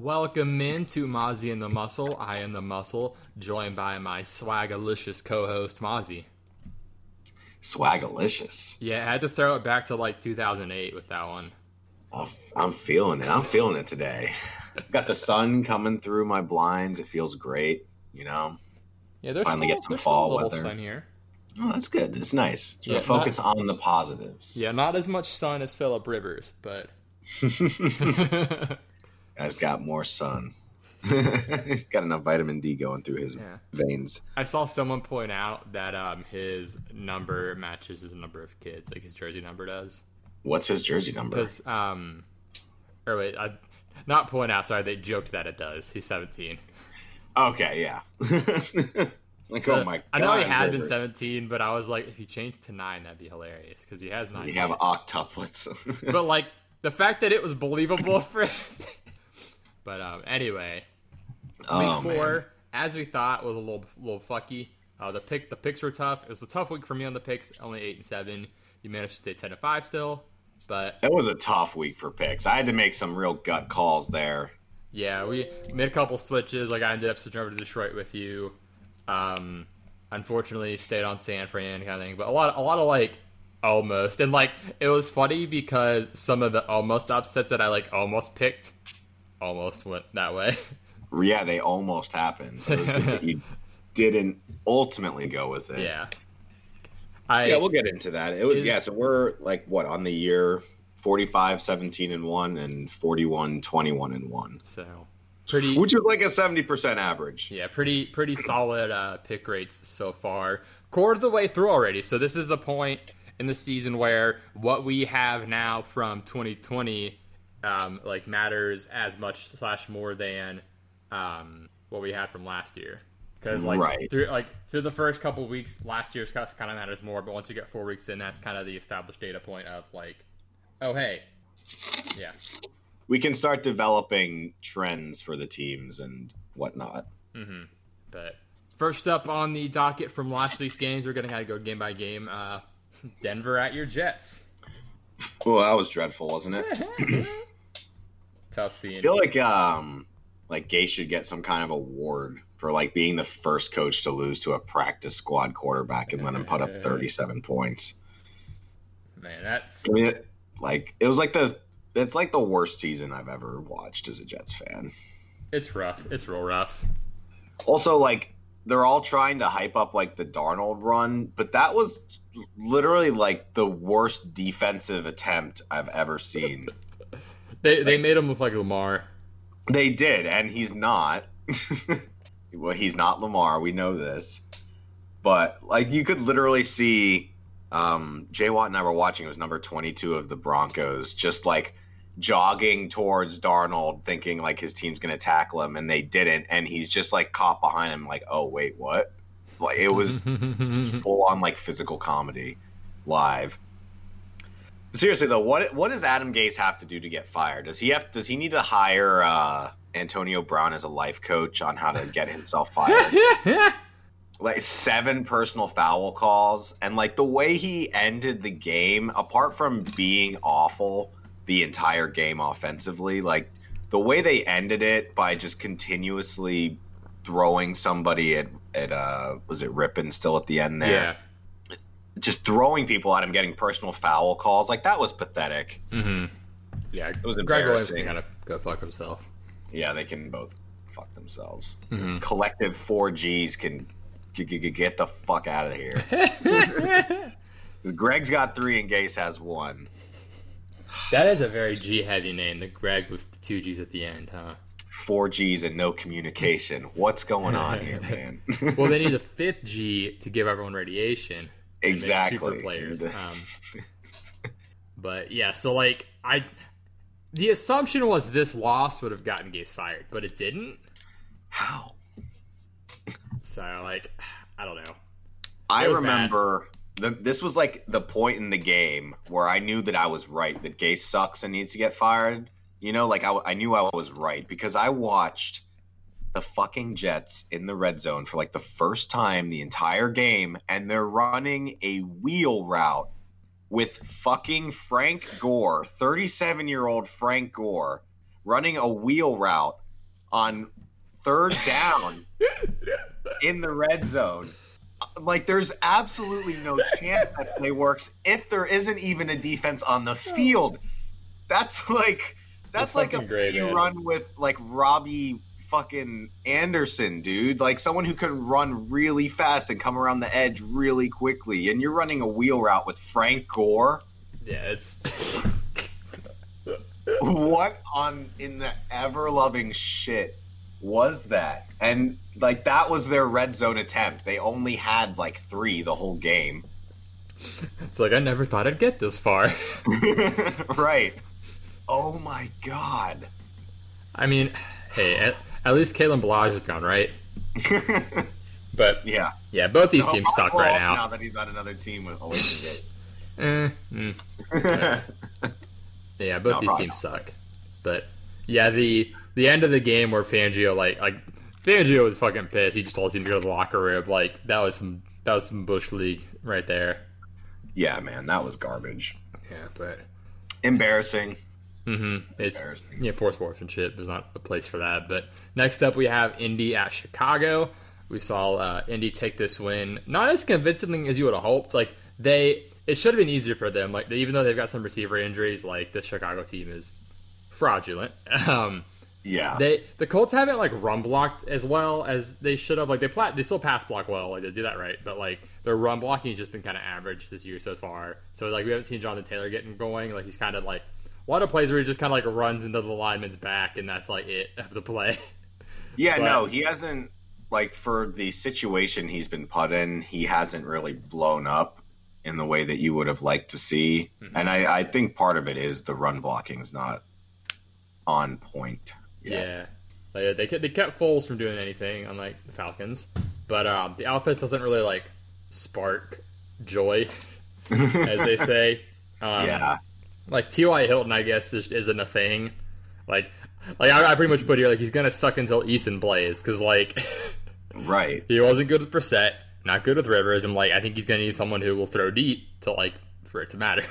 Welcome in to Mozzie and the Muscle. I am the Muscle, joined by my swagalicious co-host Mozzie. Swagalicious. Yeah, I had to throw it back to like 2008 with that one. Oh, I'm feeling it. I'm feeling it today. Got the sun coming through my blinds. It feels great. You know. Yeah, there's Finally still, get some fall still a little weather. sun here. Oh, that's good. It's nice. Yeah, Yeah, focus on the positives. Yeah, not as much sun as Philip Rivers, but Guy's got more sun. He's got enough vitamin D going through his Yeah. veins. I saw someone point out that um, his number matches his number of kids, like his jersey number does. What's his jersey number? Because, um, or wait, I, not point out. Sorry, they joked that it does. He's 17. Okay, yeah. like, oh my god. I know he had been 17, but I was like, if he changed to nine, that'd be hilarious because he has nine. You have octuplets. but like the fact that it was believable for. But um, anyway, oh, week four, man. as we thought, was a little little fucky. Uh, the pick the picks were tough. It was a tough week for me on the picks. Only eight and seven. You managed to stay ten and five still, but That was a tough week for picks. I had to make some real gut calls there. Yeah, we made a couple switches. Like I ended up switching over to Detroit with you. Um, unfortunately, stayed on San Fran kind of thing. But a lot, a lot of like almost, and like it was funny because some of the almost upsets that I like almost picked, almost went that way. Yeah, they almost happened. You didn't ultimately go with it. yeah, I Yeah, we'll get into that. It was Is- yeah, so we're like what on the year 45 17 and 1 and 41 21 and 1. so pretty. Which is like a 70% average. Yeah, pretty pretty solid uh, pick rates so far. Quarter of the way through already. So this is the point in the season where what we have now from 2020 um, like matters as much slash more than um, what we had from last year. Because like Right. through like through the first couple weeks, last year's kind of matters more. But once you get four weeks in, that's kind of the established data point of like, oh hey, yeah, We can start developing trends for the teams and whatnot. Mm hmm But first up on the docket from last week's games, we're gonna have of go game by game. Uh, Denver at your Jets. Well, that was dreadful, wasn't it? Tough scene. I feel like um like Gase should get some kind of award for like being the first coach to lose to a practice squad quarterback and let him put up 37 points. Man, that's I mean, it, like it was like the it's like the worst season I've ever watched as a Jets fan. it's rough. It's real rough. Also, like they're all trying to hype up like the Darnold run, but that was literally like the worst defensive attempt I've ever seen. They they made him look like Lamar. They did, and he's not. well, he's not Lamar. We know this, but like you could literally see um, Jay Watt and I were watching. It was number twenty-two of the Broncos, just like jogging towards Darnold, thinking like his team's gonna tackle him, and they didn't, and he's just like caught behind him, like, oh wait, what? Like it was full on like physical comedy live. Seriously though, what what does Adam Gase have to do to get fired? Does he have does he need to hire uh, Antonio Brown as a life coach on how to get himself fired? like seven personal foul calls and like the way he ended the game, apart from being awful the entire game offensively, like the way they ended it by just continuously throwing somebody at at uh was it Rippin still at the end there? yeah. Just throwing people at him, getting personal foul calls. Like that was pathetic. hmm Yeah. It was Gregg embarrassing. can kind of go fuck himself. Yeah, they can both fuck themselves. Mhm. Collective four Gs can g- g- g- get the fuck out of here. Gregg's got three and Gase has one. that is a very G heavy name. The Gregg with the two G's at the end, huh? Four Gs and no communication. What's going on here, man? Well, they need a fifth G to give everyone radiation. Exactly. Super players. Um, but yeah, so like I, the assumption was this loss would have gotten Gase fired, but it didn't. How? So like, I don't know. I It was remember the, this was like the point in the game where I knew that I was right, that Gase sucks and needs to get fired. You know, like I, I knew I was right because I watched the fucking Jets in the red zone for like the first time the entire game, and they're running a wheel route with fucking Frank Gore, 37 year old Frank Gore, running a wheel route on third down in the red zone. Like, there's absolutely no chance that play works if there isn't even a defense on the field. That's like that's, That's like a great, run with like Robbie fucking Anderson, dude. Like someone who can run really fast and come around the edge really quickly. And you're running a wheel route with Frank Gore. Yeah, it's what on in the ever loving shit was that? And like that was their red zone attempt. They only had like three the whole game. it's like I never thought I'd get this far. right. Oh my god. I mean, hey, at, at least Kalen Ballage is gone, right? But yeah. yeah, both these No, teams suck right Now now. that he's on another team with from Eh, mm. Gates. Yeah, both No, these teams suck. But yeah, the the end of the game where Fangio like like Fangio was fucking pissed. He just told him to go to the locker room. Like that was some that was some bush league right there. yeah, man, that was garbage. Yeah, but Embarrassing. Hmm it's yeah poor sportsmanship. There's not a place for that. But next up we have Indy at Chicago. We saw uh, Indy take this win, not as convincingly as you would have hoped. Like they, it should have been easier for them. Like even though they've got some receiver injuries, like the Chicago team is fraudulent. Um, Yeah. They the Colts haven't like run blocked as well as they should have. Like they plat they still pass block well, like they do that right, but like their run blocking has just been kind of average this year so far. So like we haven't seen Jonathan Taylor getting going. Like he's kind of like a lot of plays where he just kind of like runs into the lineman's back, and that's like it of the play. Yeah, But- no, he hasn't like for the situation he's been put in, he hasn't really blown up in the way that you would have liked to see. Mhm. And I, I think part of it is the run blocking is not on point. Yeah, they kept, they kept Foles from doing anything, unlike the Falcons. But um, the offense doesn't really like spark joy, as they say. Um, yeah. Like T.Y. Hilton, I guess, is, isn't a thing. Like, like I, I pretty much put here like he's gonna suck until Eason plays because like Right. he wasn't good with Brissett, not good with Rivers. I'm like I think he's gonna need someone who will throw deep to like for it to matter.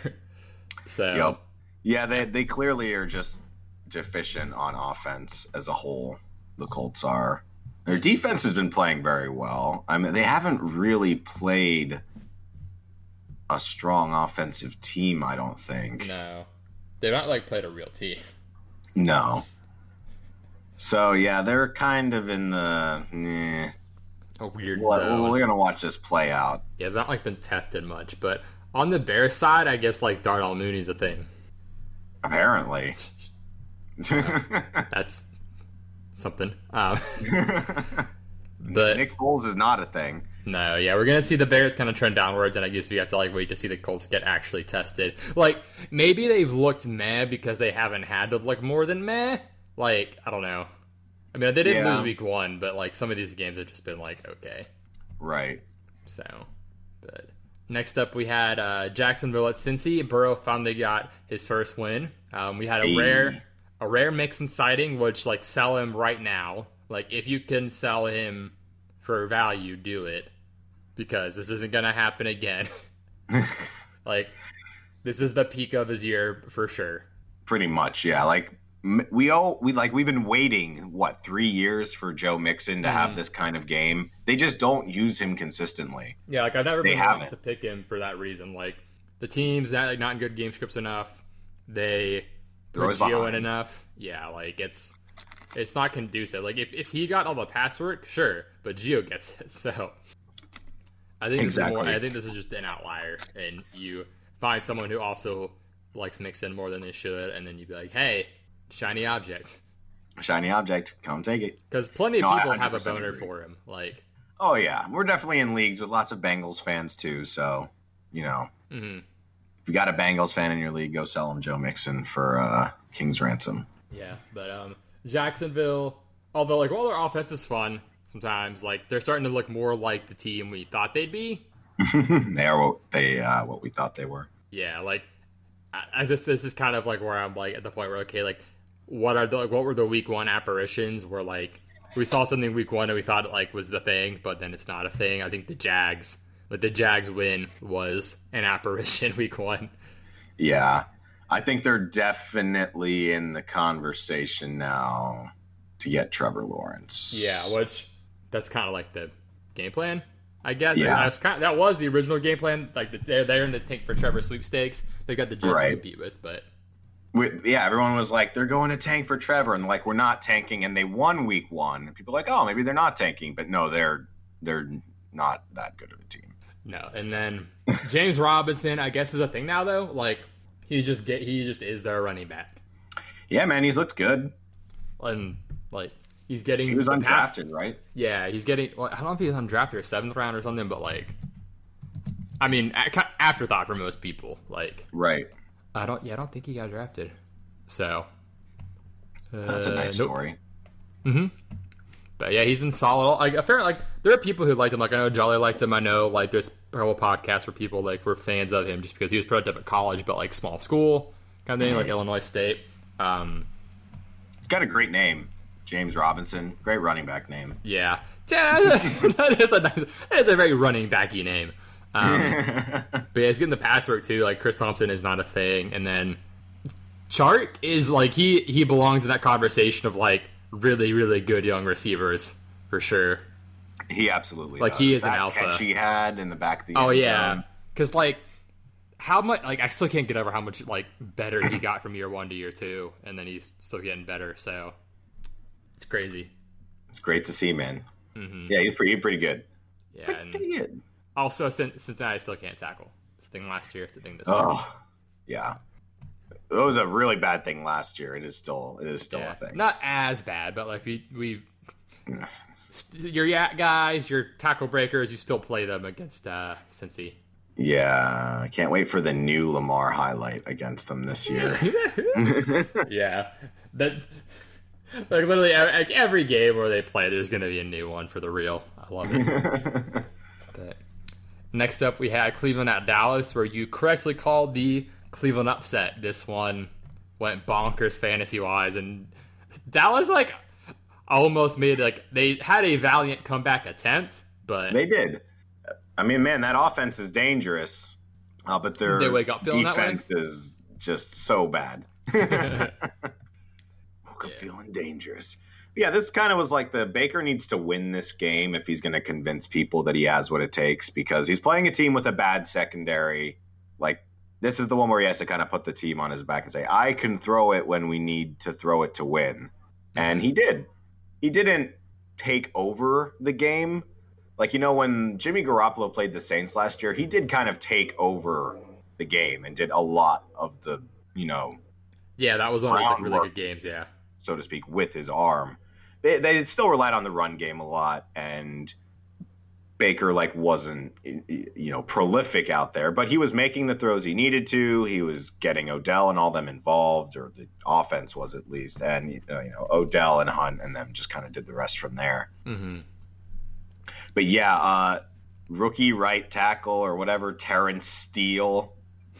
so Yep. Yeah, they they clearly are just deficient on offense as a whole. The Colts are. Their defense has been playing very well. I mean, they haven't really played a strong offensive team. I don't think. no, they've not like played a real team. No. So yeah, they're kind of in the. Eh. A weird Well, zone. we're gonna watch this play out. Yeah, they've not like been tested much, but on the Bears side, I guess like Darnell Mooney's a thing. Apparently. That's something. Um, but Nick Foles is not a thing. No, yeah, we're gonna see the Bears kind of trend downwards, and I guess we have to like wait to see the Colts get actually tested. Like maybe they've looked meh because they haven't had to look more than meh. Like I don't know. I mean, they didn't Yeah. lose week one, but like some of these games have just been like okay. Right. So, but next up we had uh, Jacksonville at Cincy. Burrow finally got his first win. Um, we had a Hey. rare, a rare Mixon sighting, which like sell him right now. Like if you can sell him for value, do it because this isn't gonna happen again. like this is the peak of his year for sure. Pretty much, yeah. Like we all we like we've been waiting what three years for Joe Mixon to have Mhm. this kind of game. They just don't use him consistently. Yeah, like I've never They been haven't. to pick him for that reason. Like the team's not like not in good game scripts enough. They put always in enough. Yeah, like it's it's not conducive. Like if, if he got all the password, sure, but Gio gets it. So I think this is more. Exactly. I think this is just an outlier, and you find someone who also likes Mixon more than they should, and then you'd be like, hey, shiny object, Shiny object, come take it. because plenty of No, people have a 100% boner agree. for him. Like, Oh yeah, we're definitely in leagues with lots of Bengals fans too. So you know, mhm. if you got a Bengals fan in your league, go sell him Joe Mixon for uh, King's ransom. Yeah, but um, Jacksonville, although like while their offense is fun sometimes, like they're starting to look more like the team we thought they'd be. they are what they uh, what we thought they were. Yeah, like I, I this this is kind of like where I'm like at the point where okay, like what are the like, what were the week one apparitions? Where like we saw something week one and we thought it like was the thing, but then it's not a thing. I think the Jags, like the Jags win was an apparition week one. Yeah, I think they're definitely in the conversation now. to get Trevor Lawrence. Yeah, which that's kind of like the game plan, I guess. Yeah. that was, kind of, that was the original game plan. Like the, they're they're in the tank for Trevor sweepstakes. They got the Jets to Right. compete with, but We, yeah, everyone was like, they're going to tank for Trevor, and like we're not tanking, and they won week one. And people like, oh, maybe they're not tanking, but no, they're they're not that good of a team. no. And then James Robinson, I guess, is a thing now though. Like he's just get he just is their running back, Yeah, man, he's looked good. and like he's getting He was undrafted, right? Yeah, he's getting. Well, I don't know if he was undrafted or seventh round or something, but like, I mean, afterthought for most people. Like, Right. I don't. Yeah, I don't think he got drafted. So That's a uh, nice nope. story. But yeah, he's been solid. Like, apparently, like there are people who liked him. Like I know Jolly liked him. I know like there's a couple podcasts where people like were fans of him just because he was productive at college, but like small school kind of thing, like Illinois State. Um, He's got a great name, James Robinson. Great running back name. yeah, that is a nice, that is a very running backy name. Um, But yeah, he's getting the pass work too. Like Chris Thompson is not a thing, and then Chark is like he he belongs in that conversation of like really really good young receivers for sure. he absolutely Like, does. he is an That alpha. catch he had in the back of the Oh yeah, because like how much like I still can't get over how much like better he got from year one to year two, and then he's still getting better. So it's crazy. it's great to see, man. hmm Yeah, he's pretty, pretty good. Yeah, Pretty good. also Cincinnati still can't tackle. It's a thing last year. It's a thing this year. Oh, yeah. It was a really bad thing last year. It is still, it is still Yeah. a thing. Not as bad, but like we we your guys, your tackle breakers, you still play them against uh Cincy. Yeah, I can't wait for the new Lamar highlight against them this year. yeah, that like literally every, like, every game where they play, there's gonna be a new one for the real. I love it. but next up, we had Cleveland at Dallas, where you correctly called the Cleveland upset. This one went bonkers fantasy wise, and Dallas like almost made like they had a valiant comeback attempt, but they did. I mean, man, that offense is dangerous, uh, but their They wake up feeling that way? defense is just so bad. Woke up Yeah. feeling dangerous. Yeah, this kind of was like the Baker needs to win this game if he's going to convince people that he has what it takes because he's playing a team with a bad secondary. Like this is the one where he has to kind of put the team on his back and say, "I can throw it when we need to throw it to win," and he did. He didn't take over the game. Like you know when Jimmy Garoppolo played the Saints last year, he did kind of take over the game and did a lot of the you know yeah, that was one of those like, really good games. Yeah, so to speak, with his arm. They, they still relied on the run game a lot, and Baker like wasn't you know prolific out there, but he was making the throws he needed to. He was getting Odell and all them involved, or the offense was at least, and uh, you know Odell and Hunt and them just kind of did the rest from there. Mm-hmm. But yeah, uh, rookie right tackle or whatever, Terence Steele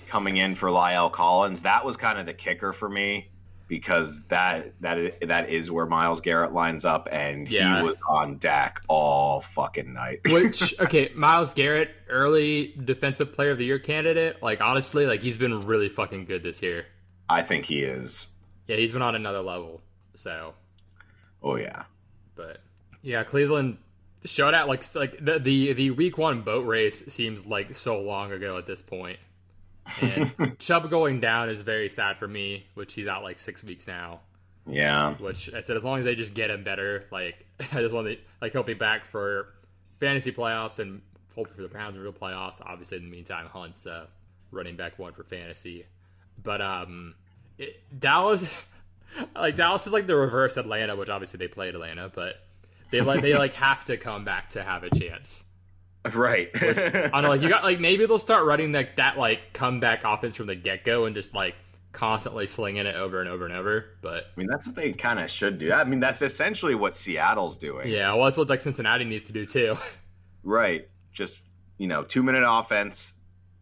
coming in for La'el Collins. That was kind of the kicker for me because that that is, that is where Myles Garrett lines up, and Yeah. he was on Dak all fucking night. Which okay, Myles Garrett, early defensive player of the year candidate. Like honestly, like he's been really fucking good this year. I think he is. Yeah, he's been on another level. So, Oh yeah, but yeah, Cleveland showed out like like the the the week one boat race seems like so long ago at this point. And Chubb going down is very sad for me, which he's out like six weeks now. yeah. Which I said, as long as they just get him better, like I just want to like he'll be back for fantasy playoffs and hopefully for the Browns in real playoffs. Obviously, in the meantime, Hunt's uh, running back one for fantasy. But um, it, Dallas, like Dallas is like the reverse Atlanta, which obviously they played Atlanta, but they like they like have to come back to have a chance. Right. I don't know, like you got like maybe they'll start running like that like comeback offense from the get go and just like constantly slinging it over and over and over. But I mean, that's what they kind of should do. I mean, that's essentially what Seattle's doing. yeah, well, that's what like Cincinnati needs to do too. Right. Just you know, two minute offense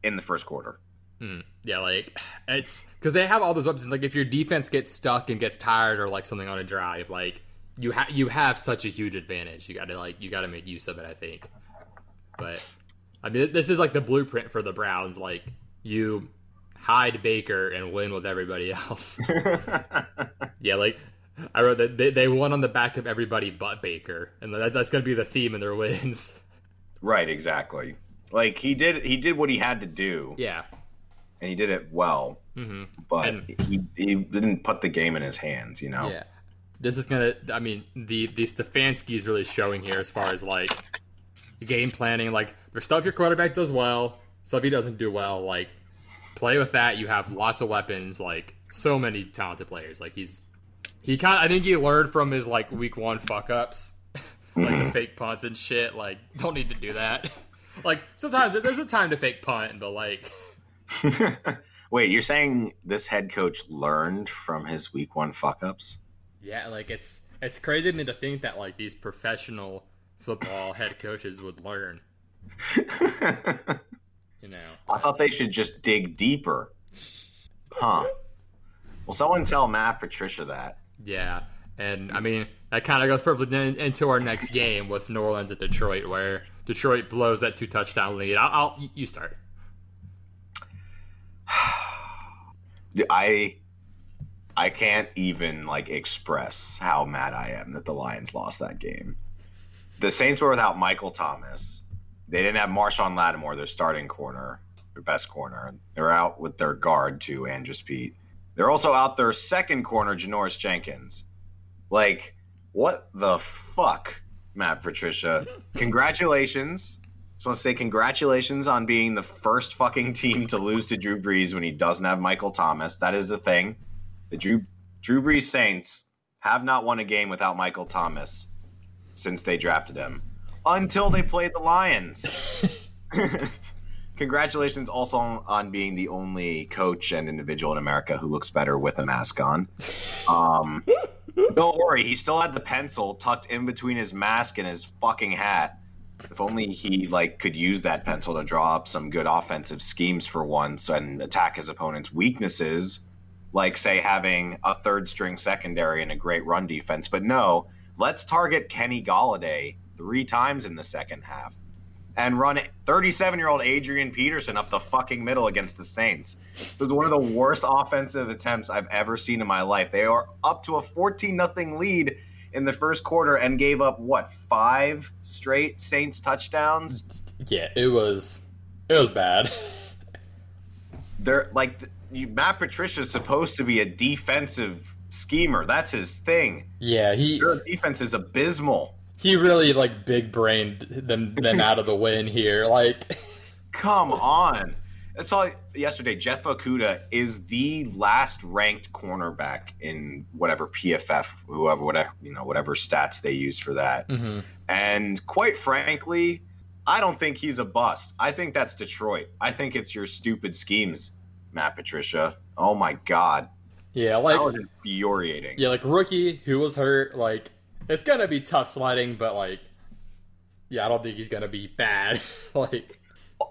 in the first quarter. Hmm. Yeah, like it's because they have all those weapons. Like if your defense gets stuck and gets tired or like something on a drive, like you have you have such a huge advantage. You got to like you got to make use of it. I think. But I mean, this is like the blueprint for the Browns. Like you hide Baker and win with everybody else. yeah, like I wrote that they, they won on the back of everybody but Baker, and that, that's going to be the theme in their wins. Right, exactly. Like he did, he did what he had to do, Yeah. and he did it well. hmm But And- he he didn't put the game in his hands, you know. Yeah. This is gonna. I mean, the the Stefanski is really showing here as far as like game planning. Like, there's stuff your quarterback does well, stuff he doesn't do well. Like, play with that. You have lots of weapons. Like, so many talented players. Like, he's he kind. I think he learned from his like week one fuck ups, like the mm-hmm. fake punts and shit. Like, don't need to do that. like, sometimes there's a time to fake punt, but like. Wait, you're saying this head coach learned from his week one fuck ups? Yeah, like it's it's crazy to me to think that like these professional football head coaches would learn. You know, I thought they should just dig deeper. Huh. Well, someone tell Matt Patricia that. yeah, and I mean that kind of goes perfectly in, into our next game with New Orleans at Detroit, where Detroit blows that two touchdown lead. I'll, I'll you start. I I can't even like express how mad I am that the Lions lost that game. The Saints were without Michael Thomas. They didn't have Marshon Lattimore, their starting corner, their best corner. They're out with their guard too, Andrus Peat. They're also out their second corner, Janoris Jenkins. Like, what the fuck, Matt Patricia? Congratulations. Just want to say congratulations on being the first fucking team to lose to Drew Brees when he doesn't have Michael Thomas. That is the thing. The Drew Drew Brees Saints have not won a game without Michael Thomas since they drafted him until they played the Lions. Congratulations also on being the only coach and individual in America who looks better with a mask on. Um, don't worry, he still had the pencil tucked in between his mask and his fucking hat. If only he like could use that pencil to draw up some good offensive schemes for once and attack his opponent's weaknesses, like say having a third string secondary and a great run defense. But no, let's target Kenny Golladay three times in the second half and run 37 year old Adrian Peterson up the fucking middle against the Saints. It was one of the worst offensive attempts I've ever seen in my life. They are up to a 14 nothing lead in the first quarter and gave up what five straight Saints touchdowns. Yeah, it was it was bad. They're like you, Matt Patricia is supposed to be a defensive schemer. That's his thing. yeah, he Their defense is abysmal. he really like big brained them them out of the win here. Like, Come on. I saw yesterday Jeff Okudah is the last ranked cornerback in whatever PFF, whoever, whatever, you know, whatever stats they use for that. mhm. And quite frankly, I don't think he's a bust. I think that's Detroit. I think it's your stupid schemes, Matt Patricia. Oh my God. Yeah, like that was infuriating. yeah, like rookie who was hurt. Like, it's gonna be tough sliding, but like, yeah, I don't think he's gonna be bad. like,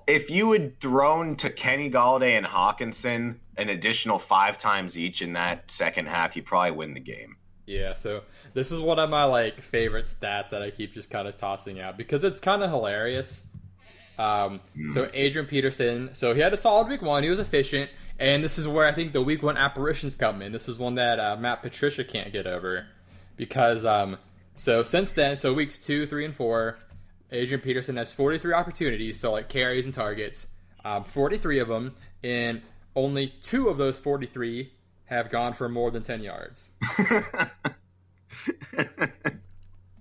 If you had thrown to Kenny Golladay and Hockenson an additional five times each in that second half, you probably win the game. Yeah, so this is one of my like favorite stats that I keep just kind of tossing out because it's kind of hilarious. Um, So Adrian Peterson, so he had a solid week one. He was efficient, and this is where I think the week one apparitions come in. This is one that uh, Matt Patricia can't get over because um, so since then, so weeks two, three, and four, Adrian Peterson has 43 opportunities, so like carries and targets, um, 43 of them, and only two of those 43 have gone for more than 10 yards.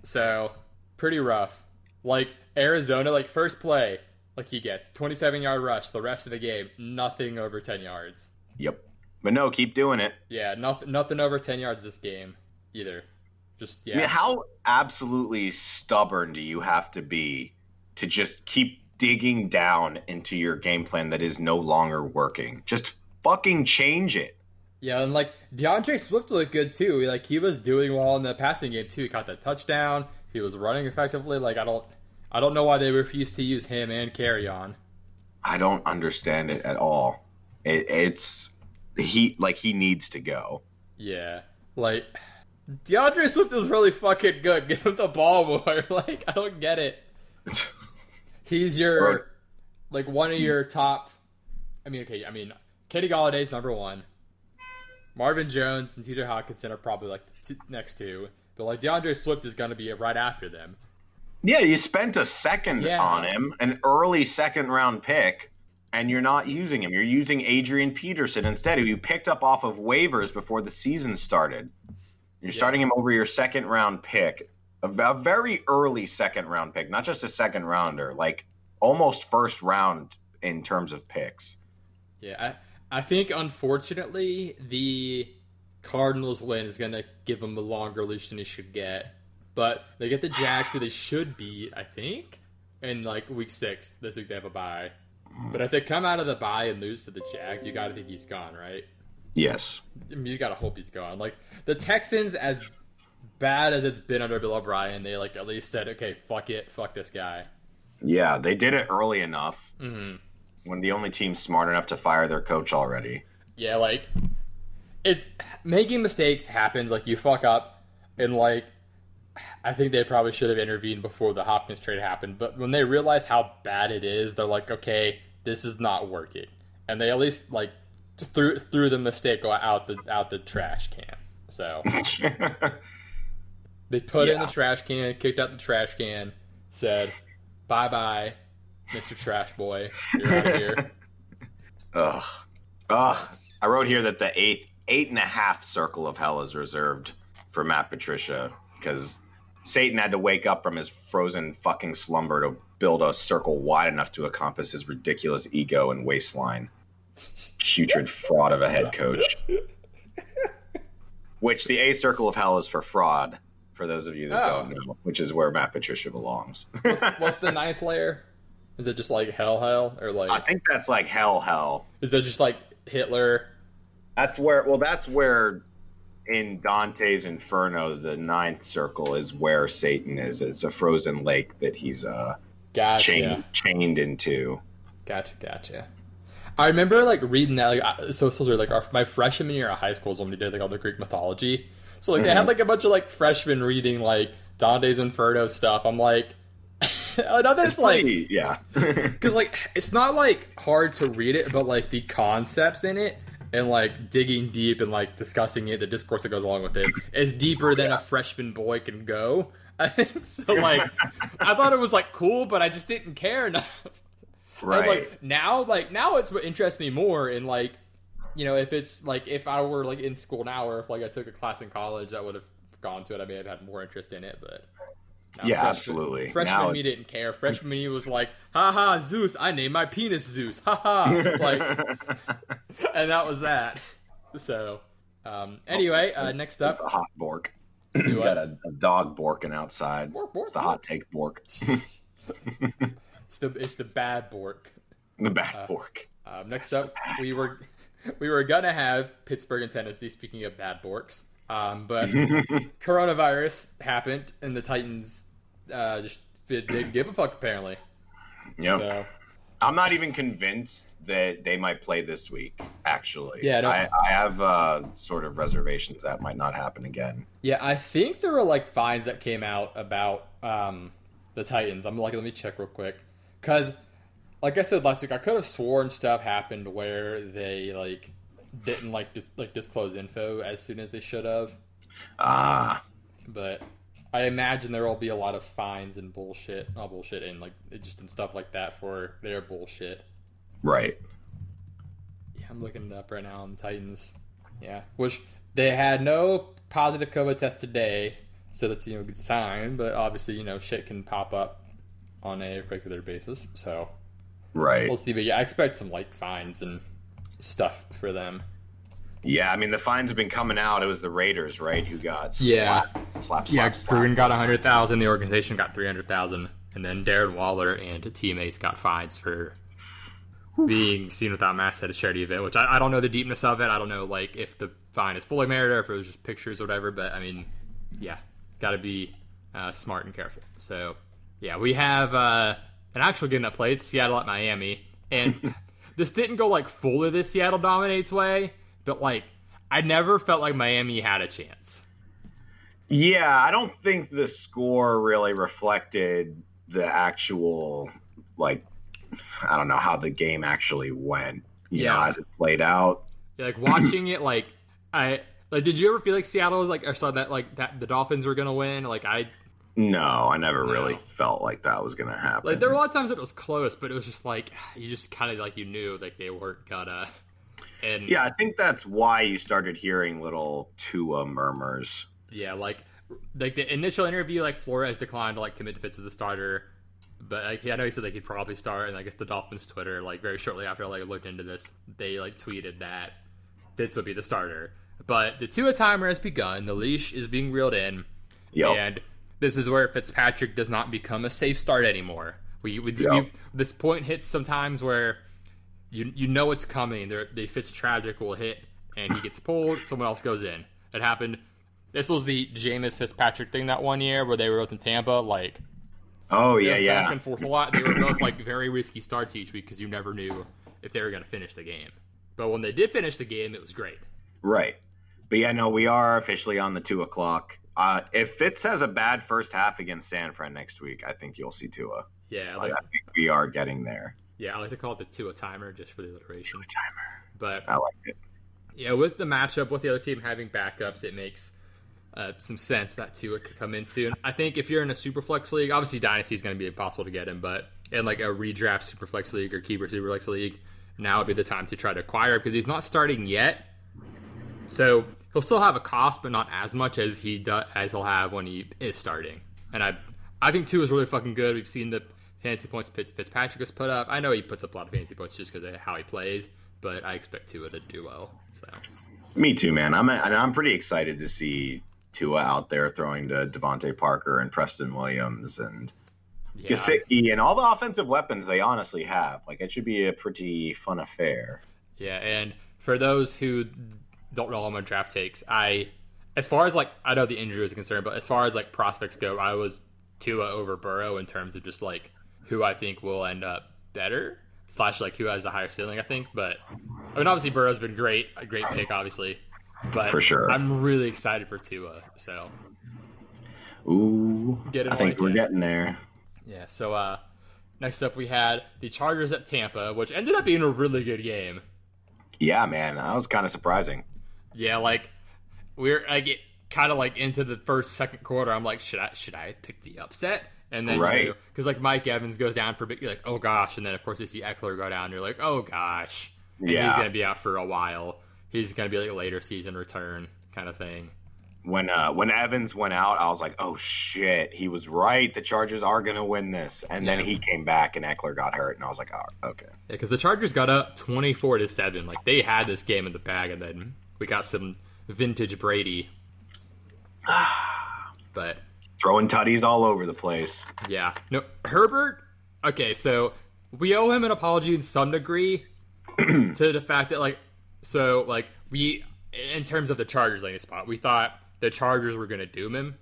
So pretty rough. Like Arizona, like first play, like he gets 27 yard rush. The rest of the game, nothing over 10 yards. Yep. But no, keep doing it. Yeah, nothing, nothing over 10 yards this game either. Just yeah. I mean, yeah, how absolutely stubborn do you have to be to just keep digging down into your game plan that is no longer working? Just fucking change it. yeah, and like D'Andre Swift looked good too. Like he was doing well in the passing game too. He caught that touchdown. He was running effectively. Like I don't, I don't know why they refuse to use him and carry on. I don't understand it at all. It, it's he like he needs to go. Yeah, like D'Andre Swift is really fucking good. Give him the ball more. Like I don't get it. He's your like one of your top. I mean, okay. I mean, Kenny Golladay's number one. Marvin Jones and T.J. Hockenson are probably like the two, next two, but like D'Andre Swift is going to be right after them. Yeah, you spent a second Yeah. on him, an early second round pick, and you're not using him. You're using Adrian Peterson instead, who you picked up off of waivers before the season started. You're Yeah. starting him over your second round pick, a, a very early second round pick, not just a second rounder, like almost first round in terms of picks. Yeah, I, I think unfortunately the Cardinals win is going to give him a longer leash than he should get. But they get the Jags, who they should beat, I think, in like week six. This week they have a bye. But if they come out of the bye and lose to the Jags, you got to think he's gone, right? Yes. I mean, you got to hope he's gone. Like the Texans, as bad as it's been under Bill O'Brien, they like at least said, okay, fuck it, fuck this guy. Yeah, they did it early enough hmm when the only team smart enough to fire their coach already. Yeah, like it's making mistakes happens. Like you fuck up, and like I think they probably should have intervened before the Hopkins trade happened. But when they realize how bad it is, they're like, okay, this is not working, and they at least like threw threw the mistake out the out the trash can. So they put it in the trash can, kicked out the trash can, said, "Bye bye, Mister Trash Boy, you're out of here." Ugh. Ugh. I wrote here that the eighth, eight and a half circle of hell is reserved for Matt Patricia because Satan had to wake up from his frozen fucking slumber to build a circle wide enough to encompass his ridiculous ego and waistline. Putrid fraud of a head coach. Which the A circle of hell is for fraud, for those of you that Oh. don't know, which is where Matt Patricia belongs. What's, what's the ninth layer? Is it just like hell, hell, or like I think that's like hell, hell. is it just like Hitler? That's where. Well, that's where in Dante's Inferno, the ninth circle is where Satan is. It's a frozen lake that he's uh Gotcha, chained chained into. gotcha, gotcha. I remember like reading that. Like, so, so like our, my freshman year of high school is when we did like all the Greek mythology. So like they had like a bunch of like freshmen reading like Dante's Inferno stuff. I'm like, I know that's like Pretty- yeah. because like it's not like hard to read it, but like the concepts in it and like digging deep and like discussing it, the discourse that goes along with it is deeper than a freshman boy can go. I think so. Like, I thought it was like cool, but I just didn't care enough. And, right. like now, like now, it's what interests me more. In like, you know, if it's like if I were like in school now, or if like I took a class in college, I would have gone to it. I may have had more interest in it, but. Yeah, freshman- absolutely. Freshman Now me didn't care. Freshman me was like, "Ha ha, Zeus! I named my penis Zeus." Ha ha! Like, and that was that. So, um, anyway, uh, next the up, hot bork. You got a, a dog borking outside. Bork, bork, it's the hot take bork. it's the it's the bad Bork. the bad Uh, bork. Um, next up, we were we were gonna have Pittsburgh and Tennessee. Speaking of bad Borks, um, but coronavirus happened, and the Titans uh, just didn't give a fuck apparently. Yeah. So, I'm not even convinced that they might play this week. Actually, Yeah, no. I, I have uh, sort of reservations that might not happen again. yeah, I think there were like fines that came out about um, the Titans. I'm like, let me check real quick, because like I said last week, I could have sworn stuff happened where they like didn't like dis- like disclose info as soon as they should have. Ah, but I imagine there will be a lot of fines and bullshit, not bullshit, and like it just and stuff like that for their bullshit. right. Yeah, I'm looking it up right now on the Titans. Yeah, which they had no positive COVID test today, so that's you know a good sign. But obviously, you know, shit can pop up on a regular basis, so Right. we'll see. But yeah, I expect some like fines and stuff for them. Yeah, I mean the fines have been coming out. It was the Raiders, right? Who got Yeah. slap, slap, Yeah, slap, slap. Gruden got a hundred thousand. The organization got three hundred thousand, and then Darren Waller and teammates got fines for being seen without masks at a charity event. Which I, I don't know the deepness of it. I don't know like if the fine is fully merited or if it was just pictures or whatever. But I mean, yeah, got to be uh, smart and careful. So yeah, we have uh, an actual game that played Seattle at Miami, and this didn't go like fully the Seattle dominates way, but like I never felt like Miami had a chance. Yeah, I don't think the score really reflected the actual like I don't know how the game actually went. You know, Yeah. as it played out. Yeah, like watching it, like I like. Did you ever feel like Seattle was like, or saw that like that the Dolphins were gonna win? Like I No, I never No. really felt like that was gonna happen. like there were a lot of times it was close, but it was just like you just kind of like you knew like they weren't gonna. And yeah, I think that's why you started hearing little Tua murmurs. yeah, like like the initial interview, like Flores declined to like commit to Fitz as the starter. But like, I know he said they could probably start, and I guess the Dolphins Twitter, like very shortly after I like looked into this, they like tweeted that Fitz would be the starter. But the Tua timer has begun. The leash is being reeled in, Yep. and this is where Fitzpatrick does not become a safe start anymore. We, we, Yep. we this point hits sometimes where you you know it's coming. There, the Fitztragic will hit, and he gets pulled. Someone else goes in. It happened. This was the Jameis Fitzpatrick thing that one year where they were both in Tampa. Like oh yeah, yeah. back and forth a lot. They were both like very risky starts each week because you never knew if they were going to finish the game. But when they did finish the game, it was great. Right. But yeah, no, we are officially on the Tua clock. Uh, if Fitz has a bad first half against San Fran next week, I think you'll see Tua. Yeah, Like, like I think we are getting there. Yeah, I like to call it the two Tua timer just for the alliteration. Timer. But I like it. yeah, with the matchup with the other team having backups, it makes uh, some sense that Tua could come in soon. I think if you're in a superflex league, obviously Dynasty is going to be impossible to get him, but in like a redraft superflex league or keeper superflex league, now would be the time to try to acquire because he's not starting yet. So he'll still have a cost, but not as much as he do, as he'll have when he is starting. And I, I think Tua is really fucking good. We've seen the fantasy points Fitzpatrick has put up. I know he puts up a lot of fantasy points just because of how he plays, but I expect Tua to do well. So. Me too, man. I'm I'm pretty excited to see Tua out there throwing to DeVante Parker and Preston Williams and Yeah. Gesicki and all the offensive weapons they honestly have. Like it should be a pretty fun affair. Yeah, and for those who don't know all my draft takes, I, as far as like I know the injury is concerned, but as far as like prospects go, I was Tua over Burrow in terms of just like who I think will end up better slash like who has the higher ceiling. I think, but I mean obviously Burrow's been great, a great pick, obviously, but For sure. I'm really excited for Tua. So Ooh, Get I think we're getting there. yeah, so uh, next up we had the Chargers at Tampa, which ended up being a really good game. Yeah, man, that was kind of surprising. Yeah, like we're I get kind of like into the first second quarter. I'm like, should I should I pick the upset? And then Right. because like Mike Evans goes down for a bit, you're like, oh gosh, and then of course you see Ekeler go down, you're like, oh gosh, and Yeah. he's gonna be out for a while. He's gonna be like a later season return kind of thing. When uh, when Evans went out, I was like, "Oh shit, he was right. The Chargers are gonna win this." And then Yeah. he came back, and Ekeler got hurt, and I was like, "Oh, okay." Yeah, because the Chargers got up 24 to seven. Like they had this game in the bag, and then we got some vintage Brady. but Throwing tutties all over the place. Yeah. No, Herbert. Okay, so we owe him an apology in some degree to the fact that, like, so like we, in terms of the Chargers landing spot, we thought the Chargers were going to doom him,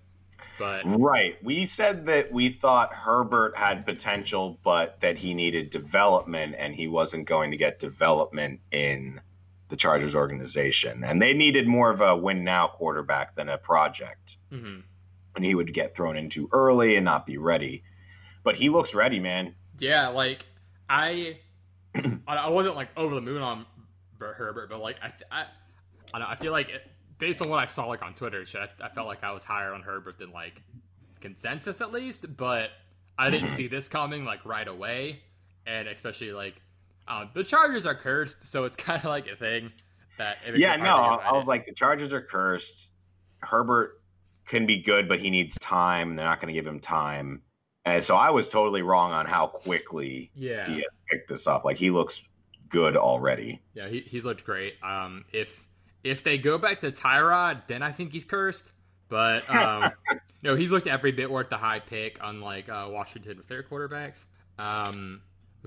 but Right. We said that we thought Herbert had potential, but that he needed development, and he wasn't going to get development in the Chargers organization. And they needed more of a win now quarterback than a project. mhm. And he would get thrown into early and not be ready. But he looks ready, man. yeah, like I, I wasn't like over the moon on Bert Herbert, but like I, I, I, know, I feel like it, based on what I saw like on Twitter, shit, I, I felt like I was higher on Herbert than like consensus at least, but I didn't see this coming like right away, and especially like um, the Chargers are cursed, so it's kind of like a thing that it Yeah, no, I, get I right. was like, the Chargers are cursed. Herbert can be good, but he needs time. and They're not going to give him time. And so I was totally wrong on how quickly yeah, he has picked this up. Like he looks good already. yeah, he, he's looked great. Um, if if they go back to Tyrod, then I think he's cursed. But um, no, he's looked every bit worth the high pick, unlike uh, Washington with their quarterbacks. Um,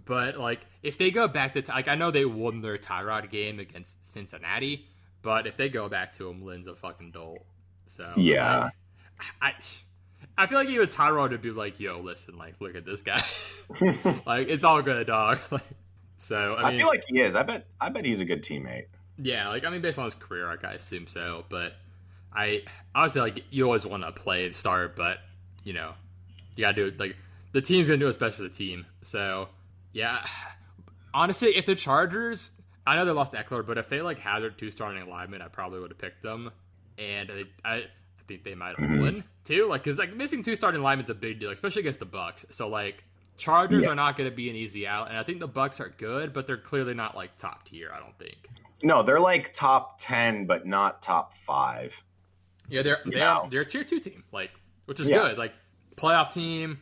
but like, if they go back to like, I know they won their Tyrod game against Cincinnati, but if they go back to him, Lynn's a fucking dolt. So Yeah. like, I. I feel like even Tyrod would be like, "Yo, listen, like, look at this guy. like, it's all good, dog." Like, so I I, feel like he is. I bet. I bet he's a good teammate. yeah, like I mean, based on his career arc, I assume so. But I obviously like you always want to play and start, but you know, you gotta do it. Like the team's gonna do what's best for the team. So yeah, honestly, if the Chargers, I know they lost Ekeler, but if they like had their two starting alignment, I probably would have picked them, and I, I, I think they might have Mhm. won too. Like, cause like missing two starting alignment's a big deal, especially against the Bucs. So like, Chargers Yeah. are not going to be an easy out, and I think the Bucs are good, but they're clearly not like top tier. I don't think. No, they're like top ten, but not top five. Yeah, they're You they're, know. they're a tier two team, like which is Yeah. good. Like playoff team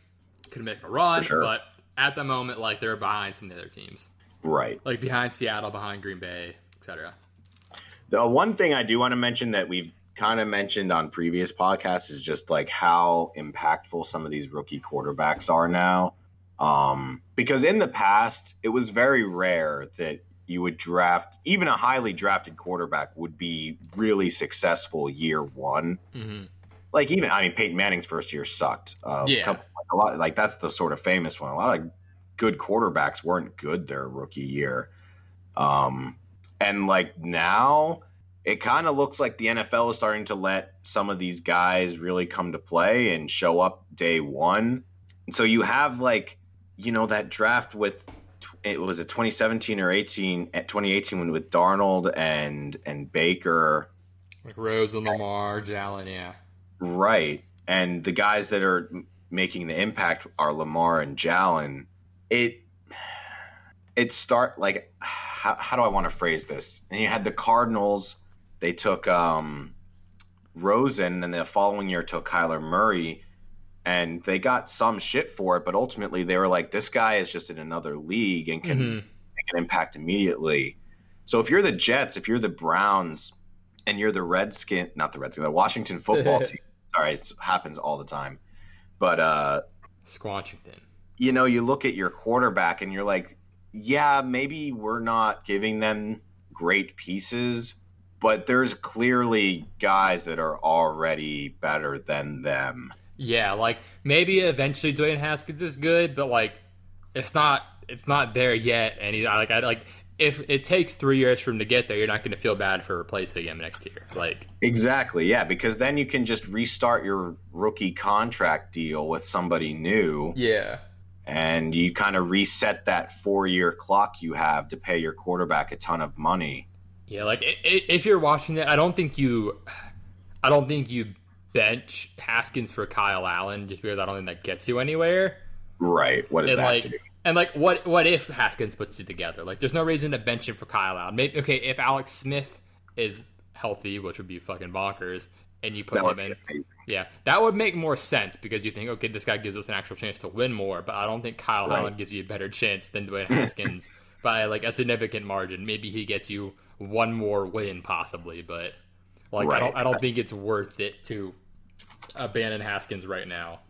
could make a run, sure. but at the moment, like they're behind some of the other teams, Right. like behind Seattle, behind Green Bay, etc. The one thing I do want to mention that we've kind of mentioned on previous podcasts is just like how impactful some of these rookie quarterbacks are now. Um, because in the past, it was very rare that you would draft even a highly drafted quarterback would be really successful year one. Mm-hmm. Like even I mean Peyton Manning's first year sucked. Uh, Yeah. a, couple, like a lot like that's the sort of famous one. A lot of good quarterbacks weren't good their rookie year. Um, and like now, it kind of looks like the NFL is starting to let some of these guys really come to play and show up day one. And so you have like, you know, that draft with it was a 2017 or 18 eh, at 2018 when with Darnold and and Baker, Like Rose and Lamar, Jalen, yeah. right? And the guys that are making the impact are Lamar and Jalen. It it start like how, how do I want to phrase this? And you had the Cardinals. They took um, Rosen, and then the following year took Kyler Murray, and they got some shit for it. But ultimately, they were like, "This guy is just in another league and can Mhm. make an impact immediately." So if you're the Jets, if you're the Browns, and you're the Redskin, not the Redskin, the Washington football team. Sorry, it happens all the time. But uh, Squanchington. you know, you look at your quarterback and you're like, yeah, maybe we're not giving them great pieces, but there's clearly guys that are already better than them. Yeah, like maybe eventually Dwayne Haskins is good, but like it's not it's not there yet. And he's like I like if it takes three years for him to get there, you're not going to feel bad for replacing him next year. Like Exactly, yeah, because then you can just restart your rookie contract deal with somebody new yeah, and you kind of reset that four year clock you have to pay your quarterback a ton of money. Yeah. Like if you're watching it, I don't think you, I don't think you bench Haskins for Kyle Allen just because I don't think that gets you anywhere. Right. What is and that like do? and like what what if Haskins puts it together? Like there's no reason to bench him for Kyle Allen. Maybe okay if Alex Smith is healthy, which would be fucking bonkers, and you put That him in. amazing. Yeah, that would make more sense because you think, okay, this guy gives us an actual chance to win more, but I don't think Kyle Right. Allen gives you a better chance than Dwayne Haskins by like a significant margin. Maybe he gets you one more win possibly, but like I don't I don't think it's worth it to abandon Haskins right now.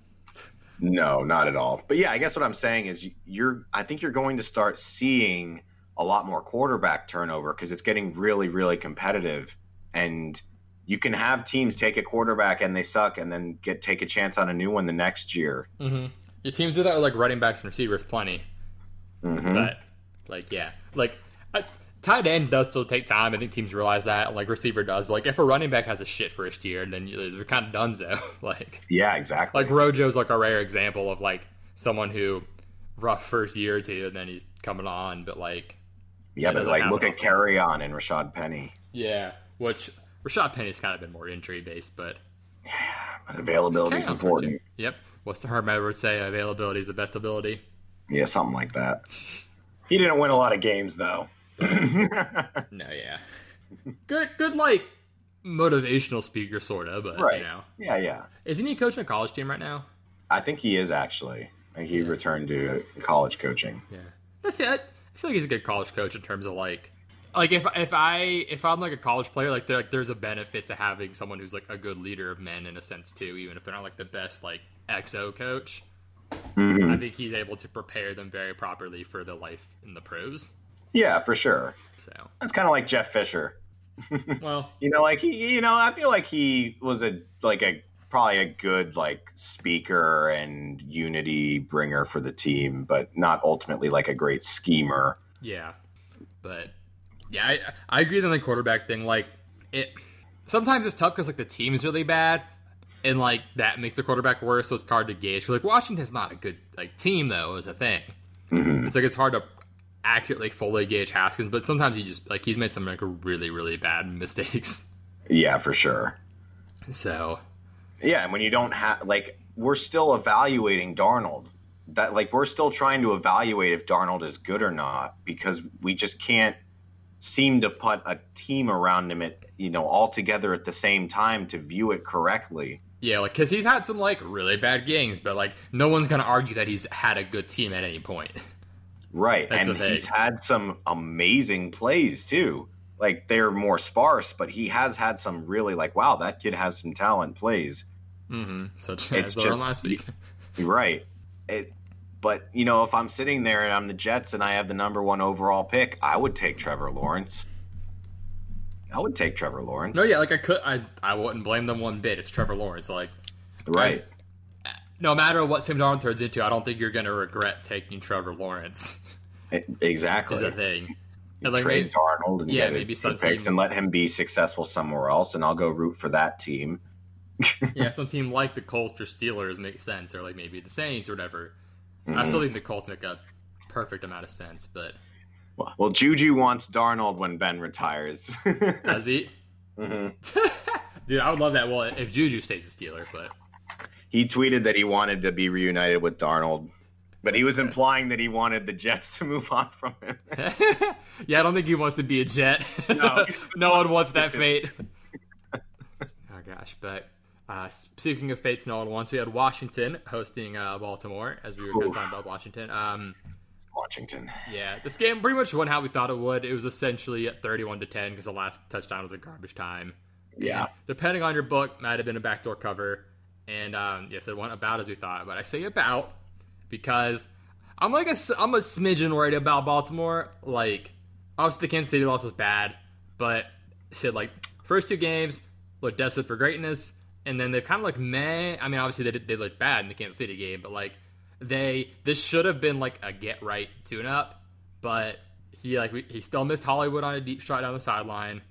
No, not at all. But yeah, I guess what I'm saying is you- you're. I think you're going to start seeing a lot more quarterback turnover because it's getting really, really competitive, and you can have teams take a quarterback and they suck, and then get take a chance on a new one the next year. Mm-hmm. Your teams do that with like running backs and receivers plenty. Mhm. But like, yeah, like uh, tight end does still take time. I think teams realize that. Like receiver does, but like if a running back has a shit first year, then they're kind of donezo. like, Yeah, exactly. like Rojo's like a rare example of like someone who rough first year or two, and then he's coming on. But like, yeah, but like look at. Kerryon and Rashad Penny. yeah, which Rashad Penny's kind of been more injury based, but yeah, Availability is important. Yep. What's the Herm Edwards say? Availability is the best ability. Yeah, something like that. He didn't win a lot of games though. No, yeah. good, good, like motivational speaker, sort of. But Right. you know, yeah, yeah. isn't he coaching a college team right now? I think he is actually. I think he Yeah. returned to college coaching. Yeah, that's it. I feel like he's a good college coach in terms of like, like if if I if I'm like a college player, like like there's a benefit to having someone who's like a good leader of men in a sense too, even if they're not like the best like XO coach. Mhm. I think he's able to prepare them very properly for the life in the pros. Yeah, for sure. So, That's kind of like Jeff Fisher. well, You know, like he, you know, I feel like he was a like a probably a good like speaker and unity bringer for the team, but not ultimately like a great schemer. Yeah, but yeah, I, I agree on the quarterback thing. Like it, sometimes it's tough because like the team is really bad, and like that makes the quarterback worse. So it's hard to gauge. Like Washington's not a good like team though, is a thing. Mhm. It's like it's hard to accurately fully gauge Haskins, but sometimes he just like he's made some like really really bad mistakes. Yeah, for sure. So yeah, and when you don't have like we're still evaluating Darnold. That like we're still trying to evaluate if Darnold is good or not because we just can't seem to put a team around him at you know all together at the same time to view it correctly. Yeah, like because he's had some like really bad games, but like no one's gonna argue that he's had a good team at any point. Right, That's and he's had some amazing plays too. Like they're more sparse, but he has had some really like wow, that kid has some talent plays. Mm-hmm. Such it's as just, last week. right. It, but you know, if I'm sitting there and I'm the Jets and I have the number one overall pick, I would take Trevor Lawrence. I would take Trevor Lawrence. No, yeah, like I could, I, I wouldn't blame them one bit. It's Trevor Lawrence, like, right. I, no matter what Sam Darnold turns into, I don't think you're going to regret taking Trevor Lawrence. Exactly, is the thing. And like trade maybe, Darnold and yeah, maybe some picks team, and let him be successful somewhere else, and I'll go root for that team. yeah, some team like the Colts or Steelers makes sense, or like maybe the Saints or whatever. Mm-hmm. I still think the Colts make a perfect amount of sense, but well, Juju wants Darnold when Ben retires. Does he? Mm-hmm. Dude, I would love that. Well, if Juju stays a Steeler, but he tweeted that he wanted to be reunited with Darnold, but he was implying that he wanted the Jets to move on from him. yeah, I don't think he wants to be a Jet. No, no one wants that fate. oh gosh, but uh, speaking of fates, no one wants. We had Washington hosting uh, Baltimore, as we were talking about Washington. Um, Washington. Yeah, this game pretty much went how we thought it would. It was essentially at 31 to 10 because the last touchdown was a garbage time. Yeah. And depending on your book, might have been a backdoor cover. And um, yes, it went about as we thought. But I say about because I'm like a I'm a smidgen worried about Baltimore. Like, obviously the Kansas City loss was bad, but said like first two games look desperate for greatness, and then they're kind of like meh. I mean, obviously they they look bad in the Kansas City game, but like they this should have been like a get right tune up, but he like he still missed Hollywood on a deep shot down the sideline.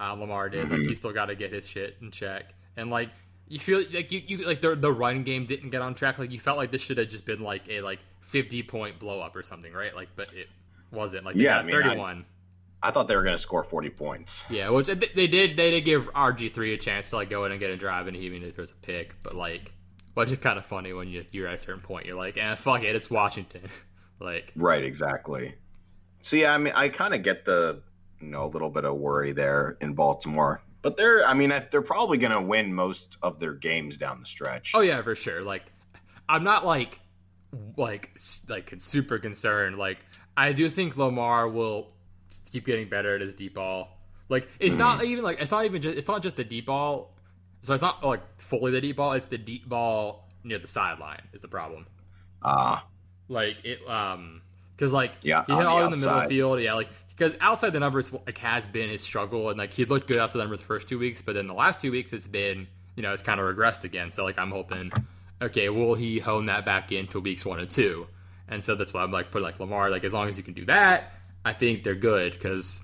Uh, Lamar did. Like he mm-hmm. still got to get his shit in check, and like you feel like you, you like the the run game didn't get on track. Like you felt like this should have just been like a like fifty point blow up or something, right? Like, but it wasn't. Like yeah, I mean, thirty one. I, I, thought they were going to score forty points. Yeah, which they did. They did give RG three a chance to like go in and get a drive, and he even if there's a pick, but like which is kind of funny when you, you're at a certain point. You're like, eh, fuck it, it's Washington. like, right, exactly. So yeah, I mean, I kind of get the you know a little bit of worry there in Baltimore, but they're, I mean, they're probably going to win most of their games down the stretch. Oh yeah, for sure. Like, I'm not like like like super concerned. Like, I do think Lamar will keep getting better at his deep ball. Like, it's mm. not even like it's not even just it's not just the deep ball so it's not like fully the deep ball; it's the deep ball near the sideline is the problem. Ah, uh, like it, um, because like yeah, he hit all in the middle of the field, yeah, like because outside the numbers like has been his struggle, and like he looked good outside the numbers the first two weeks, but then the last two weeks it's been you know it's kind of regressed again. So like I'm hoping, okay, will he hone that back into weeks one and two? And so that's why I'm like putting like Lamar, like as long as you can do that, I think they're good because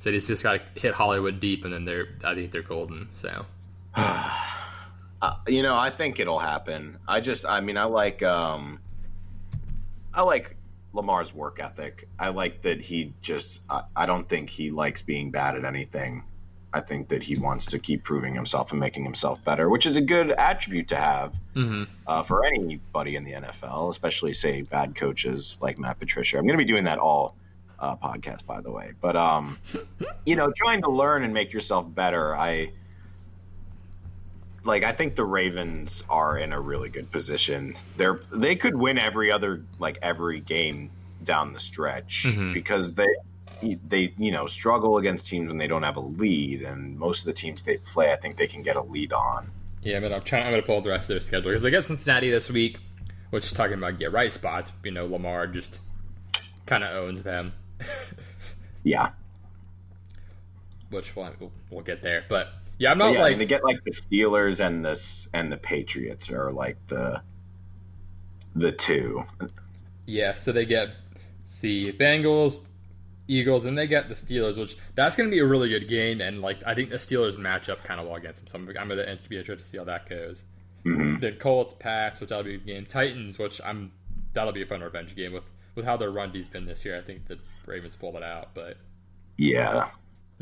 so he's just got to hit Hollywood deep, and then they're I think they're golden. So uh, you know, I think it'll happen. I just, I mean, I like, um, I like Lamar's work ethic. I like that he just, I, I don't think he likes being bad at anything. I think that he wants to keep proving himself and making himself better, which is a good attribute to have mm-hmm. uh, for anybody in the NFL, especially say bad coaches like Matt Patricia. I'm going to be doing that all uh, podcast, by the way. But um, you know, trying to learn and make yourself better. I like I think the Ravens are in a really good position. They're they could win every other like every game down the stretch mm-hmm. because they they you know struggle against teams when they don't have a lead, and most of the teams they play, I think they can get a lead on. Yeah, but I'm trying. I'm going to pull the rest of their schedule because they get Cincinnati this week, which is talking about get right spots. You know, Lamar just kind of owns them. yeah. Which one we'll, we'll get there, but yeah, I'm not yeah, like I mean, they get like the Steelers and this and the Patriots are like the the two. Yeah, so they get see Bengals, Eagles, and they get the Steelers, which that's going to be a really good game. And like I think the Steelers match up kind of well against them. So I'm, I'm going to be interested to see how that goes. Mm-hmm. Then Colts, Pats, which that'll be a game. Titans, which I'm that'll be a fun revenge game with with how their run D's been this year, I think the Ravens pull it out. But Yeah.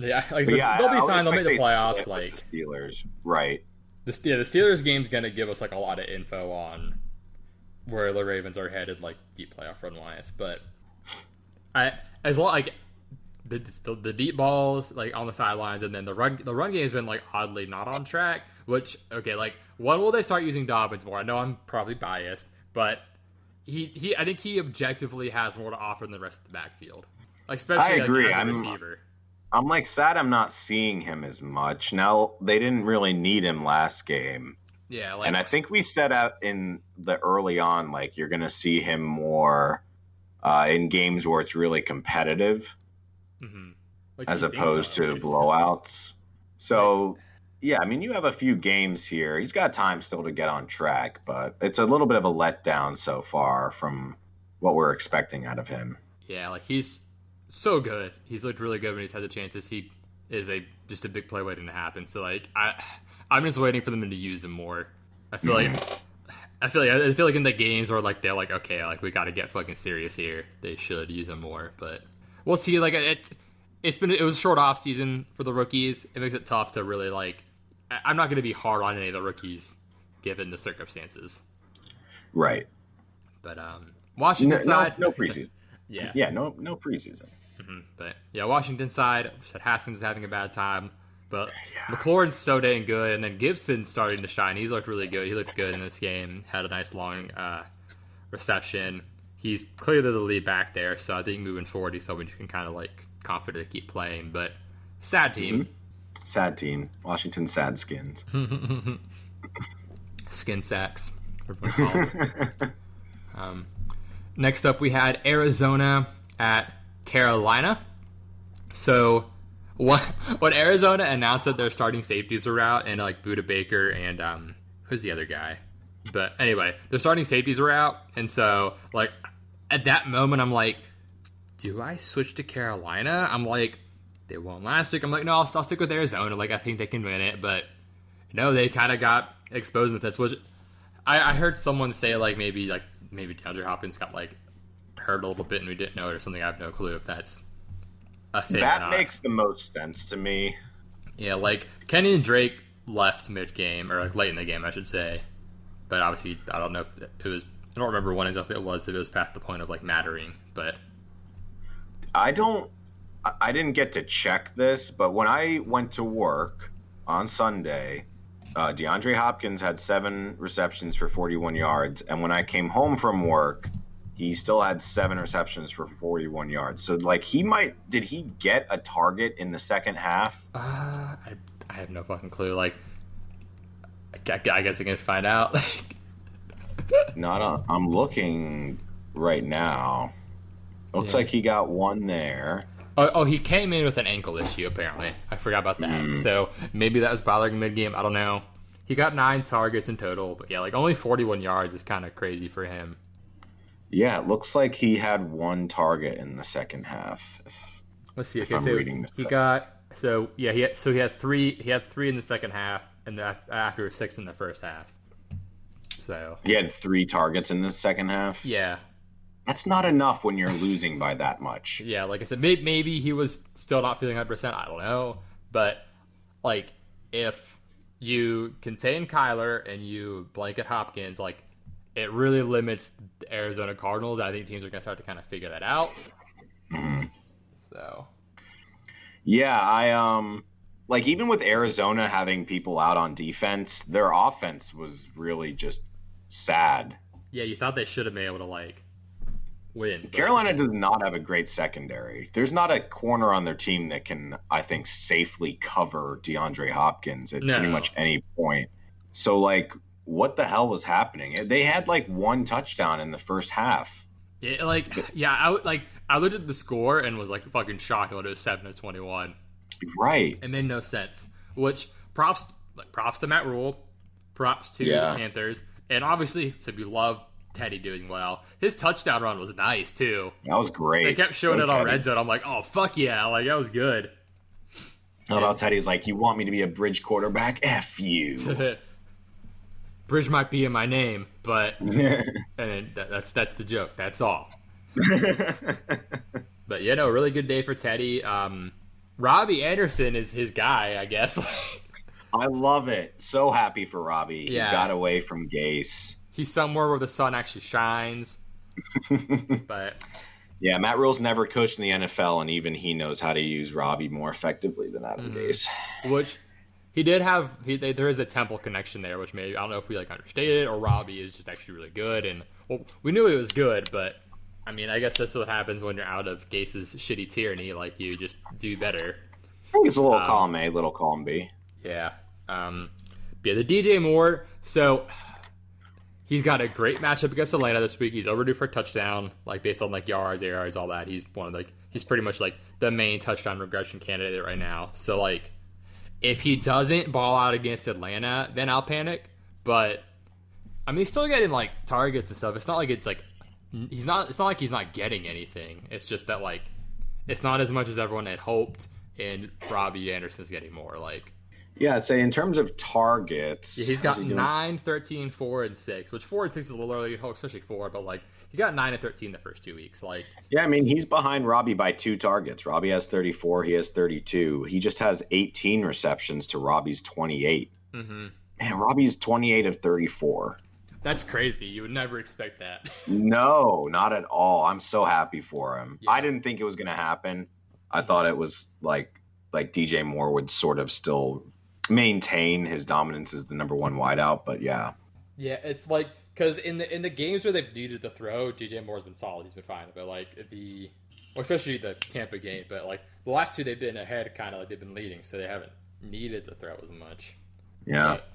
Yeah, like yeah, they'll be fine. They'll make the playoffs. Like the Steelers, right? the yeah, the Steelers game's gonna give us like a lot of info on where the Ravens are headed, like deep playoff run wise. But I as long like the, the the deep balls like on the sidelines, and then the run the run game has been like oddly not on track. Which okay, like when will they start using Dobbins more? I know I'm probably biased, but he he I think he objectively has more to offer than the rest of the backfield. Like, especially I like, agree. as a I'm- receiver. I'm like sad I'm not seeing him as much. Now they didn't really need him last game. Yeah, like and I think we set out in the early on, like you're gonna see him more uh, in games where it's really competitive mhm. Like, as opposed so, to blowouts. So yeah, I mean you have a few games here. He's got time still to get on track, but it's a little bit of a letdown so far from what we're expecting out of him. Yeah, like he's so good. He's looked really good when he's had the chances. He is a just a big play waiting to happen. So like I, I'm just waiting for them to use him more. I feel like I feel like I feel like in the games where like they're like okay, like we got to get fucking serious here. They should use him more, but we'll see. Like it, it's been it was a short off season for the rookies. It makes it tough to really like. I'm not going to be hard on any of the rookies given the circumstances. Right. But um, No, Washington no, side, no preseason. yeah, Yeah, no no preseason. Mhm. But yeah, Washington side said Haskins is having a bad time, but McLaurin's so dang good, and then Gibson's starting to shine. He's looked really good. He looked good in this game. Had a nice long uh, reception. He's clearly the lead back there, so I think moving forward, he's someone you can kind of like confident to keep playing. But sad team, Sad team. Washington sad skins. skin sacks. everyone call them. Um, next up, we had Arizona at Carolina. So, what, when Arizona announced that their starting safeties were out, and like Budda Baker and um, who's the other guy? But anyway, their starting safeties were out, and so like at that moment, I'm like, do I switch to Carolina? I'm like, they won last week. I'm like, no, I'll, I'll stick with Arizona. Like, I think they can win it, but no, they kind of got exposed with this. Which I, I heard someone say like maybe like maybe DeAndre Hopkins got like hurt a little bit and we didn't know it or something. I have no clue if that's a thing. that makes the most sense to me. yeah, like Kenyan Drake left mid game or like late in the game, I should say. But obviously, I don't know if it was. I don't remember when exactly it was. If it was past the point of like mattering, but I don't. I- I didn't get to check this, but when I went to work on Sunday, uh, DeAndre Hopkins had seven receptions for 41 yards, and when I came home from work, he still had seven receptions for 41 yards. So, like, he might. Did he get a target in the second half? uh, I I have no fucking clue. Like, I I guess I can find out. Not. On, I'm looking right now. Looks Yeah. like he got one there. Oh, oh, he came in with an ankle issue. Apparently, I forgot about that. Mm. So maybe that was bothering him mid game. I don't know. He got nine targets in total, but yeah, like only forty-one yards is kind of crazy for him. Yeah, it looks like he had one target in the second half. If- Let's see. If Okay, I'm so reading this he got so yeah he had, so he had three he had three in the second half and after six in the first half. So He had three targets in the second half. yeah, That's not enough when you're losing by that much. yeah. Like I said, maybe, maybe he was still not feeling hundred percent. I don't know, but like if you contain Kyler and you blanket Hopkins, like it really limits the Arizona Cardinals. I think teams are gonna start to kind of figure that out. Mhm. So Yeah, I um like even with Arizona having people out on defense, their offense was really just sad. yeah, you thought they should have been able to like win. but- Carolina does not have a great secondary. There's not a corner on their team that can, I think, safely cover DeAndre Hopkins at No. pretty much any point. So like what the hell was happening? They had like one touchdown in the first half. Yeah, like yeah, I like I looked at the score and was like fucking shocked when it was seven to twenty one. Right. It made no sense. Which props like props to Matt Rhule, props to Yeah. the Panthers, and obviously so we love Teddy doing well. His touchdown run was nice too. That was great. They kept showing it on Teddy. red zone. I'm like, oh fuck yeah, like that was good. How about Teddy's like, you want me to be a bridge quarterback? F you. Bridge might be in my name, but and that, that's that's the joke. That's all. but yeah, no, really good day for Teddy. Um, Robbie Anderson is his guy, I guess. I love it. So happy for Robbie. Yeah. He got away from Gase. He's somewhere where the sun actually shines. but Yeah, Matt Rhule's never coached in the NFL, and even he knows how to use Robbie more effectively than Adam Mhm. Gase. which he did have, he, there is a Temple connection there, which maybe I don't know if we like understated it or Robbie is just actually really good. And well, we knew he was good, but I mean, I guess that's what happens when you're out of Gase's shitty tyranny. Like you just do better. I think it's a little Um, column A, little column B. Yeah. Um, yeah, the DJ Moore. So he's got a great matchup against Atlanta this week. He's overdue for a touchdown, like based on like yards, air yards, all that. He's one of like he's pretty much like the main touchdown regression candidate right now. So like, if he doesn't ball out against Atlanta, then I'll panic. But I mean, he's still getting like targets and stuff. It's not like it's like he's not. It's not like he's not getting anything. It's just that like it's not as much as everyone had hoped. And Robbie Anderson's getting more like. Yeah, I'd say in terms of targets, Yeah, he's got he 9, 13, 4, and 6, which 4 and 6 is a little early, especially 4, but like, he got 9 and 13 the first two weeks. Like, Yeah, I mean, he's behind Robbie by two targets. Robbie has 34, he has 32. He just has 18 receptions to Robbie's 28. hmm Man, Robbie's 28 of 34. that's crazy. You would never expect that. No, not at all. I'm so happy for him. Yeah. I didn't think it was going to happen. I thought it was like like DJ Moore would sort of still maintain his dominance as the number one wideout, but yeah. yeah, it's like, because in the in the games where they've needed to throw, DJ Moore's been solid. He's been fine. But like, the, well, especially the Tampa game, but like, the last two they've been ahead, kind of like they've been leading, so they haven't needed to throw as much. Yeah. But,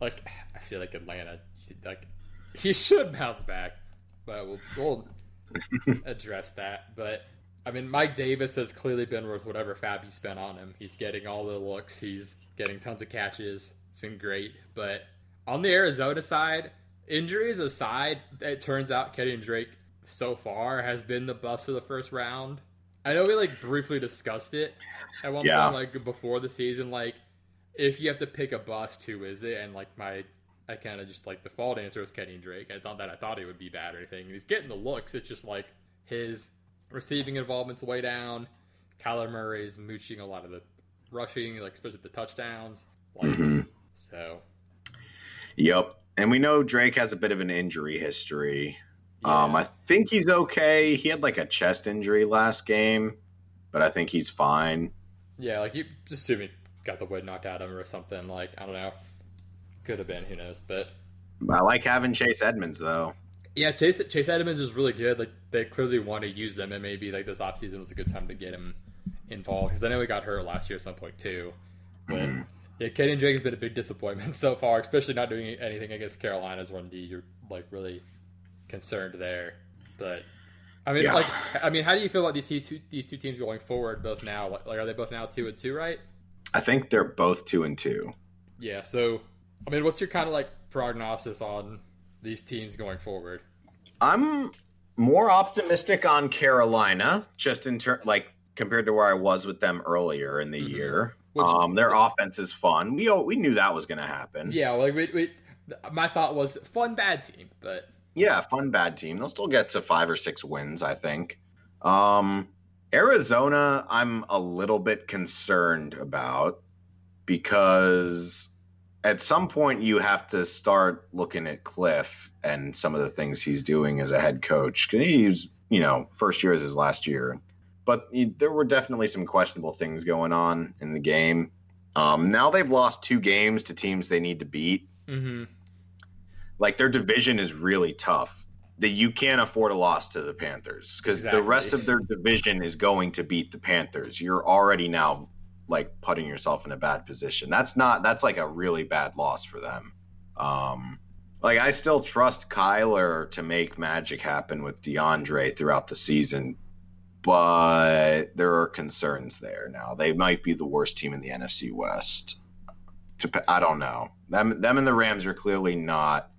like I feel like Atlanta, like he should bounce back, but we'll, we'll address that. But I mean, Mike Davis has clearly been worth whatever fab you spent on him. He's getting all the looks. He's getting tons of catches. It's been great. But on the Arizona side, injuries aside, it turns out Kenyan Drake so far has been the bust of the first round. I know we like briefly discussed it at one Yeah. point, like before the season, like if you have to pick a bust, who is it? And like my, I kind of just like the default answer was Kenyan Drake. I thought that I thought he would be bad or anything. He's getting the looks. It's just like his receiving involvement's way down. Kyler Murray's mooching a lot of the rushing, like especially the touchdowns. Like Mhm. so, Yep. And we know Drake has a bit of an injury history. yeah. Um, I think he's okay. He had like a chest injury last game, but I think he's fine. yeah, like you just assume he got the wood knocked out of him or something. Like I don't know, could have been. Who knows? But I like having Chase Edmonds though. Yeah, Chase Chase Edmonds is really good. Like they clearly want to use them, and maybe like this offseason was a good time to get him involved because I know he got hurt last year at some point too. But Mhm. yeah, Kenyan Drake has been a big disappointment so far, especially not doing anything against Carolina's one D. You're like really concerned there, but. I mean, Yeah. like, I mean, how do you feel about these two these two teams going forward? Both now, like, are they both now two and two, right? I think they're both two and two. Yeah. So, I mean, what's your kind of like prognosis on these teams going forward? I'm more optimistic on Carolina, just in turn, like compared to where I was with them earlier in the Mhm. year. Which- um, their offense is fun. We we knew that was going to happen. Yeah, like we, we, my thought was fun bad team, but Yeah, fun bad team. They'll still get to five or six wins, I think. Um, Arizona, I'm a little bit concerned about because at some point you have to start looking at Kliff and some of the things he's doing as a head coach. He's, you know, first year is his last year, but he- there were definitely some questionable things going on in the game. Um, now they've lost two games to teams they need to beat mm-hmm. like their division is really tough. That you can't afford a loss to the Panthers because the rest of their division is going to beat the Panthers. You're already now like putting yourself in a bad position. That's not that's like a really bad loss for them. Um like I still trust Kyler to make magic happen with DeAndre throughout the season, but there are concerns there now. They might be the worst team in the NFC West. To, I don't know. Them them and the Rams are clearly not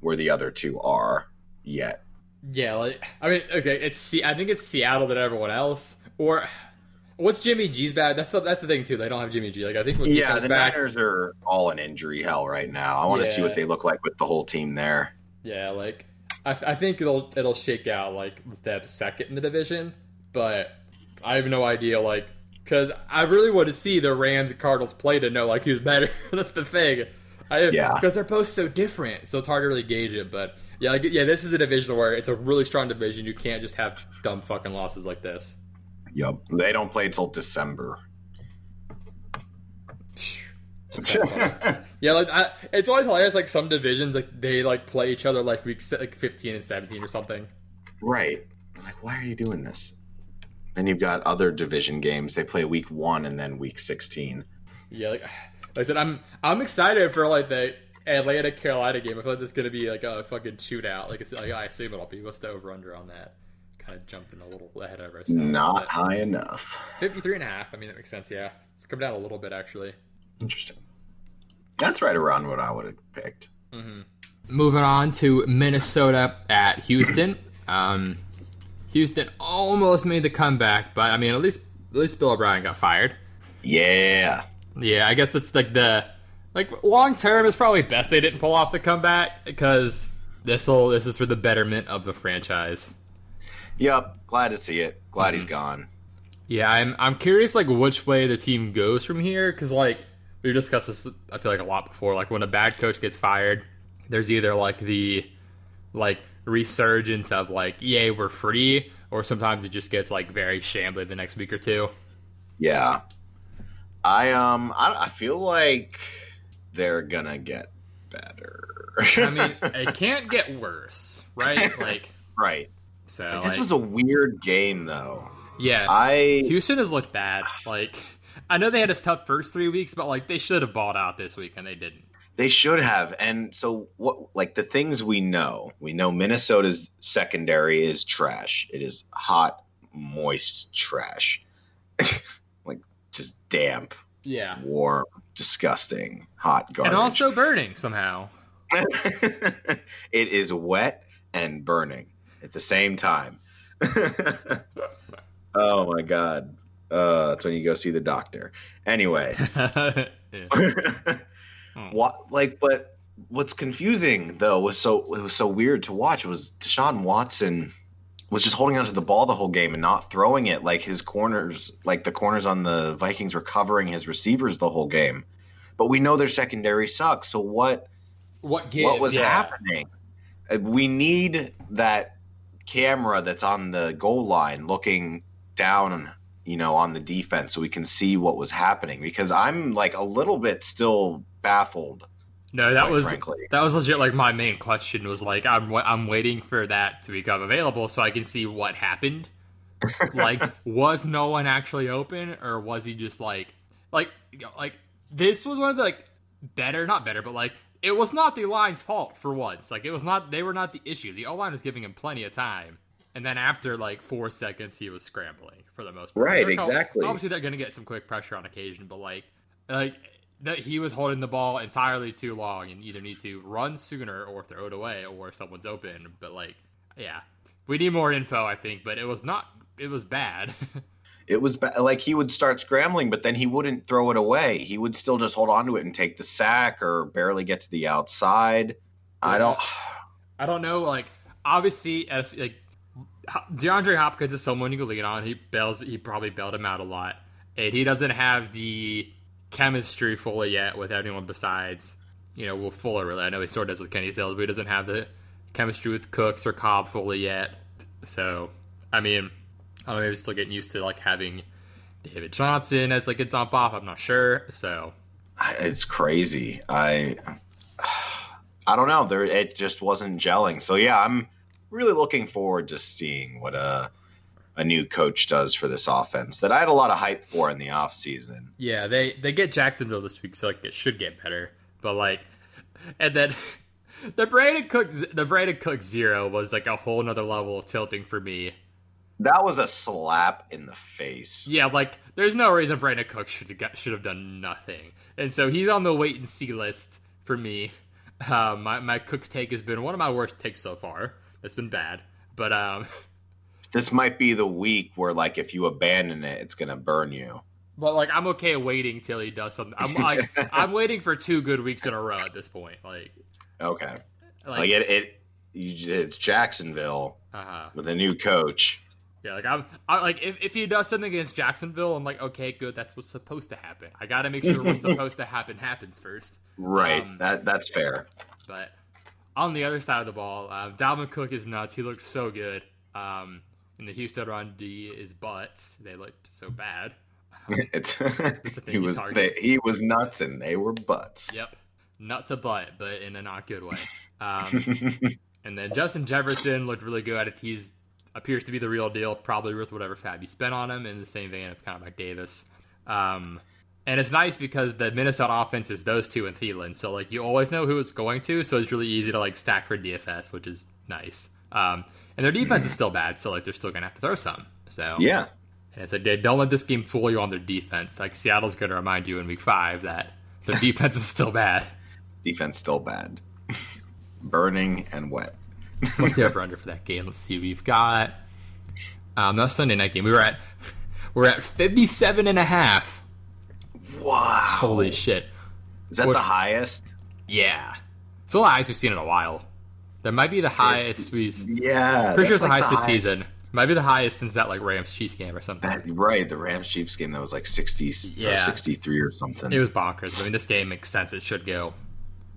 where the other two are yet. Yeah, like I mean, okay, it's I think it's Seattle than everyone else. Or what's Jimmy G's bad? That's the that's the thing too. They don't have Jimmy G. Like I think Yeah, the back, Niners are all in injury hell right now. I want to see what they look like with the whole team there. yeah, like I, I think it'll it'll shake out like with them second in the division, but I have no idea like because I really want to see the Rams and Cardinals play to know like who's better. That's the thing. I, Yeah. because they're both so different, so it's hard to really gauge it. But yeah, like, yeah, this is a division where it's a really strong division. You can't just have dumb fucking losses like this. Yep. They don't play till December. It's so funny. Yeah, like I, it's always hilarious. Like some divisions, like they like play each other like week like fifteen and seventeen or something. right. It's like, why are you doing this? Then you've got other division games. They play week one and then week 16. Yeah, like, like I said, I'm I'm excited for like the Atlanta Carolina game. I feel like this is gonna be like a fucking shootout. Like, it's, like I assume it'll be. What's the over under on that? Kind of jumping a little ahead of ourselves. Not but high enough. 53 and a half. I mean, that makes sense. Yeah, it's come down a little bit actually. Interesting. That's right around what I would have picked. Moving on to Minnesota at Houston. Um, Houston almost made the comeback, but I mean, at least at least Bill O'Brien got fired. Yeah. Yeah, I guess it's like the like long term is probably best they didn't pull off the comeback because this will this is for the betterment of the franchise. Yep. Glad to see it. Glad he's gone. Yeah, I'm I'm curious like which way the team goes from here because like we discussed this I feel like a lot before. Like when a bad coach gets fired, there's either like the like resurgence of like yay we're free, or sometimes it just gets like very shambly the next week or two. Yeah. I um I, I feel like they're gonna get better. I mean, it can't get worse, right? Like right. So. This like- was a weird game though. yeah. I Houston has looked bad. Like I know they had a tough first three weeks, but like they should have bought out this week and they didn't. they should have. And so what like the things we know. We know Minnesota's secondary is trash. It is hot, moist trash. like just damp, Yeah. warm, disgusting, hot garbage. And also burning somehow. it is wet and burning at the same time. oh my god. Uh, that's when you go see the doctor. Anyway, what like but what's confusing though was so it was so weird to watch was Deshaun Watson was just holding onto the ball the whole game and not throwing it like his corners like the corners on the Vikings were covering his receivers the whole game. But we know their secondary sucks. So what What gives? what was yeah. happening? Uh, We need that camera that's on the goal line looking down, you know, on the defense so we can see what was happening because I'm like a little bit still baffled. No, that was frankly. that was legit. Like my main question was like, I'm I'm waiting for that to become available so I can see what happened. like, was no one actually open, or was he just like, like, like this was one of the like better, not better, but like it was not the line's fault for once. Like it was not they were not the issue. The O line was giving him plenty of time. And then after like four seconds, he was scrambling for the most part. Right, They're exactly. Obviously, they're going to get some quick pressure on occasion, but like, like that he was holding the ball entirely too long, and either need to run sooner or throw it away, or someone's open. But like, yeah, we need more info, I think. But it was not. It was bad. It was ba- like he would start scrambling, but then he wouldn't throw it away. He would still just hold on to it and take the sack or barely get to the outside. I don't. I don't know. Like, obviously, as like DeAndre Hopkins is someone you can lean on. He bails. He probably bailed him out a lot, and he doesn't have the chemistry fully yet with anyone besides you know Will Fuller. Really, I know he sort of does with Kenny Stills, but he doesn't have the chemistry with Cooks or Cobb fully yet. So, I mean, I don't know. Maybe still getting used to like having David Johnson as like a dump off. I'm not sure. So, It's crazy. I I don't know. There it just wasn't gelling. So yeah, I'm really looking forward to seeing what a a new coach does for this offense that I had a lot of hype for in the offseason. Yeah, they they get Jacksonville this week, so like it should get better. But like, and then the Brandin Cooks the Brandin Cooks zero was like a whole nother level of tilting for me. That was a slap in the face. Yeah, like there's no reason Brandin Cooks should have should have done nothing, and so he's on the wait and see list for me. Um, my my Cook's take has been one of my worst takes so far. It's been bad, but um, This might be the week where like if you abandon it, it's gonna burn you. but like I'm okay waiting till he does something. I'm like I'm waiting for two good weeks in a row at this point. Like Okay. like, Like it, it you, it's Jacksonville Uh-huh. with a new coach. Yeah, like I'm, I, like if, if he does something against Jacksonville, I'm like, okay, good, that's what's supposed to happen. I got to make sure what's supposed to happen happens first. Right. Um, that that's fair. But on the other side of the ball, uh, Dalvin Cook is nuts. He looked so good. Um, and the Houston run D is butts. They looked so bad. It's, a thing he was they, he was nuts and they were butts. Yep, nut to butt, but in a not good way. Um, and then Justin Jefferson looked really good. He's appears to be the real deal. Probably worth whatever fab you spent on him. In the same vein of kind of like Davis. Um, and it's nice because the Minnesota offense is those two and Thielen, so like you always know who it's going to. So it's really easy to like stack for DFS, which is nice. Um, and their defense is still bad, so like they're still gonna have to throw some. So yeah. and it's like don't let this game fool you on their defense. Like Seattle's gonna remind you in week five that their defense is still bad. Defense still bad. Burning and wet. What's the over under for that game? Let's see. We've got um that Sunday night game. We were at we're at 57 and a half. Wow. Holy shit. Is that What- the highest? Yeah. It's the highest we've seen in a while. That might be the highest we've Yeah. pretty sure it's the like highest this highest- season. Might be the highest since that like Rams Chiefs game or something. That, right, the Rams Chiefs game that was like 60 Yeah. or 63 or something. It was bonkers. I mean, this game makes sense. It should go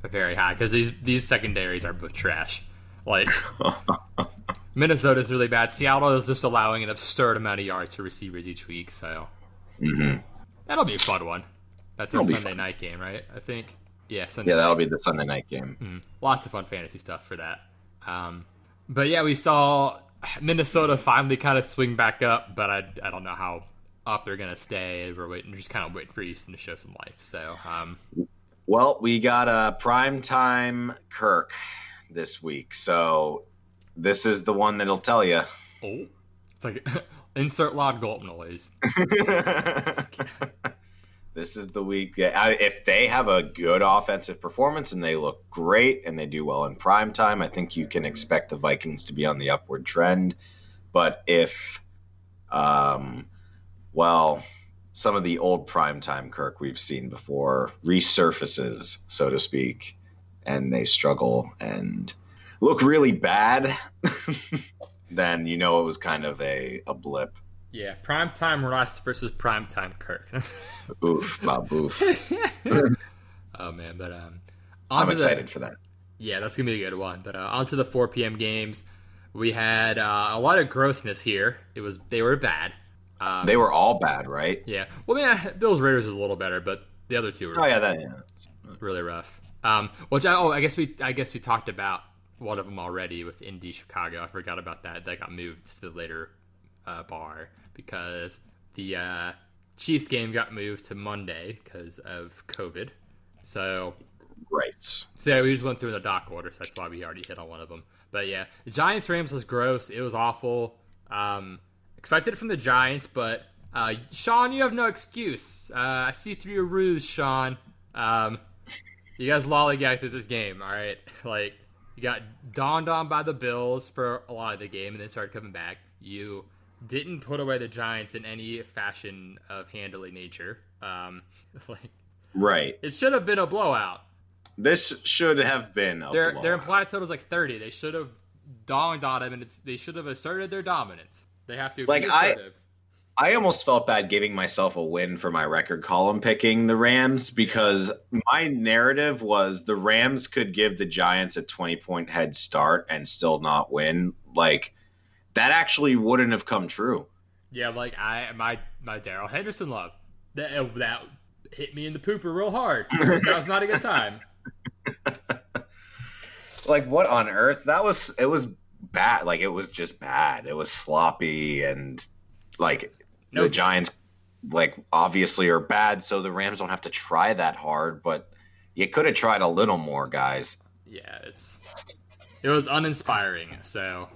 very high because these these secondaries are both trash. Like Minnesota's really bad. Seattle is just allowing an absurd amount of yards to receivers each week. So hmm that'll be a fun one. That's our It'll be Sunday fun. night game, right? I think. Yeah, Sunday. Yeah, that'll be the Sunday night game. Mm, lots of fun fantasy stuff for that. Um, but yeah, we saw Minnesota finally kind of swing back up, but I, I don't know how up they're gonna stay. We're waiting, just kind of waiting for Houston to show some life. So um, Well, we got a prime time Kirk this week, so this is the one that'll tell you. oh, it's like insert loud gulp noise. this is the week that I, if they have a good offensive performance and they look great and they do well in prime time, I think you can expect the Vikings to be on the upward trend. But if, um, well, some of the old primetime Kirk we've seen before resurfaces, so to speak, and they struggle and look really bad, then you know it was kind of a, a blip. Yeah, primetime Russ versus primetime Kirk. Oof, Bob, oof. oh man, but um, I'm onto the- excited for that. Yeah, that's gonna be a good one. But uh, on to the 4 p.m. games. We had uh, a lot of grossness here. It was they were bad. Um, They were all bad, right? yeah. Well, yeah, Bills Raiders was a little better, but the other two were Oh yeah, that yeah. really rough. Um, which I, oh, I guess we I guess we talked about one of them already with Indy Chicago. I forgot about that. That got moved to the later uh, bar because the uh, Chiefs game got moved to Monday because of COVID. So Right. so yeah, we just went through the dock order, so that's why we already hit on one of them. But yeah, the Giants Rams was gross. It was awful. Um, expected it from the Giants, but uh, Sean, you have no excuse. Uh, I see through your ruse, Sean. Um, you guys lollygag through this game, all right? Like you got dawned on by the Bills for a lot of the game, and then started coming back. You didn't put away the Giants in any fashion of handily nature. Um, like Right. it should have been a blowout. This should have been a Their blowout. their implied total is like thirty. They should have dawned on him, and it's they should have asserted their dominance. They have to Like, I- assertive. I almost felt bad giving myself a win for my record column picking the Rams because my narrative was the Rams could give the Giants a 20 point head start and still not win. Like that actually wouldn't have come true. yeah, like I my my Darrell Henderson love that uh, that hit me in the pooper real hard. that was not a good time. Like what on earth? That was it was bad. Like it was just bad. It was sloppy and like No the Giants like obviously are bad, so the Rams don't have to try that hard, but you could have tried a little more, guys. Yeah, it's it was uninspiring. So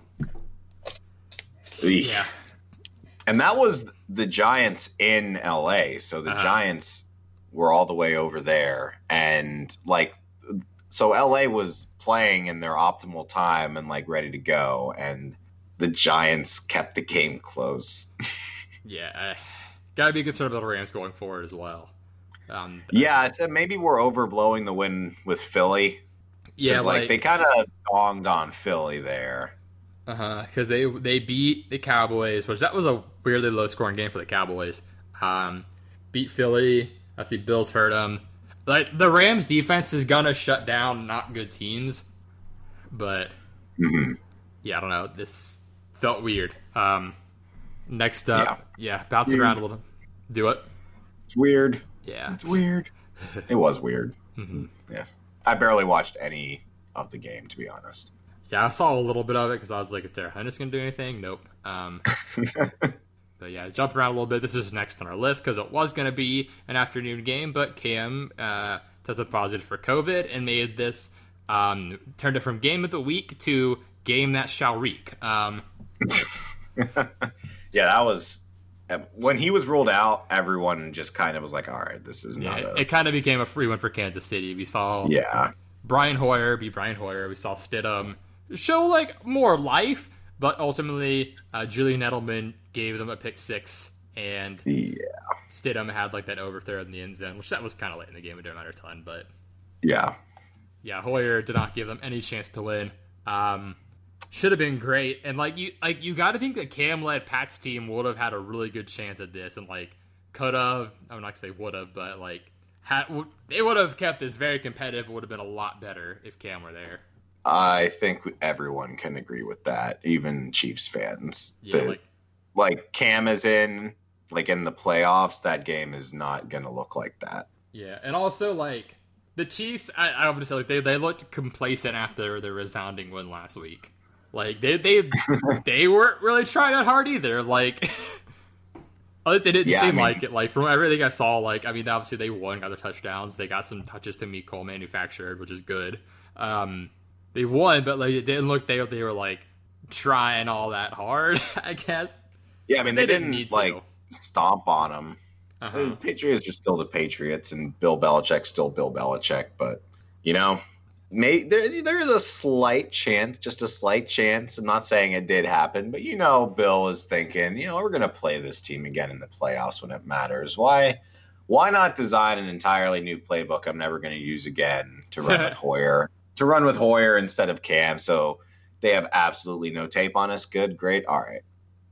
Eesh. yeah, And that was the Giants in LA. So the Uh-huh. Giants were all the way over there. And like, so LA was playing in their optimal time and like ready to go. And the Giants kept the game close. yeah, uh, got to be concerned about the Rams going forward as well. Um, yeah, I said maybe we're overblowing the win with Philly. Yeah, like, like, they kind of donged on Philly there. uh huh, because they they beat the Cowboys, which that was a weirdly low scoring game for the Cowboys. Um, beat Philly. I see Bills hurt them. Like the Rams defense is gonna shut down not good teams, but hmm yeah, I don't know. This felt weird. Um, next up, yeah, bounce it around a little. Do it. It's weird. Yeah, It's weird. it was weird. Mm-hmm. Yeah, I barely watched any of the game to be honest. Yeah, I saw a little bit of it because I was like, "Is Derek Hennis gonna do anything?" Nope. Um, but yeah, jump around a little bit. This is next on our list because it was gonna be an afternoon game, but Cam uh, tested positive for COVID and made this um, turned it from game of the week to game that shall reek. Um, yeah, that was when he was ruled out. Everyone just kind of was like, "All right, this is yeah, not it, a it kind of became a free one for Kansas City. We saw yeah." Brian Hoyer be Brian Hoyer. We saw Stidham show like more life, but ultimately uh, Julian Edelman gave them a pick six, and Yeah, Stidham had like that overthrow in the end zone, which that was kind of late in the game. It didn't matter a ton, but yeah, yeah, Hoyer did not give them any chance to win. Um, should have been great, and like you, like you got to think that Cam led Pat's team would have had a really good chance at this, and like could have. I'm not gonna say would have, but like had they would have kept this very competitive. It would have been a lot better if Cam were there. I think everyone can agree with that, even Chiefs fans. Yeah, The- like like Cam is in like in the playoffs, that game is not gonna look like that. Yeah, and also like the Chiefs, I, I would say like they, they looked complacent after their resounding win last week. Like they they they weren't really trying that hard either. Like it didn't Yeah, I seem mean- like it. Like from everything I saw, like I mean obviously they won, got their touchdowns, they got some touches to Mecole manufactured, which is good. Um, they won, but like it didn't look they they were like trying all that hard. I guess Yeah, I mean They they, didn't didn't, need to. like stomp on them. uh-huh. The Patriots are still the Patriots, and Bill Belichick's still Bill Belichick. But you know, may there there is a slight chance, just a slight chance. I'm not saying it did happen, but you know, Bill is thinking, you know, we're gonna play this team again in the playoffs when it matters. Why? Why not design an entirely new playbook I'm never going to use again to run with Hoyer? To run with Hoyer instead of Cam, so they have absolutely no tape on us. Good, great, all right.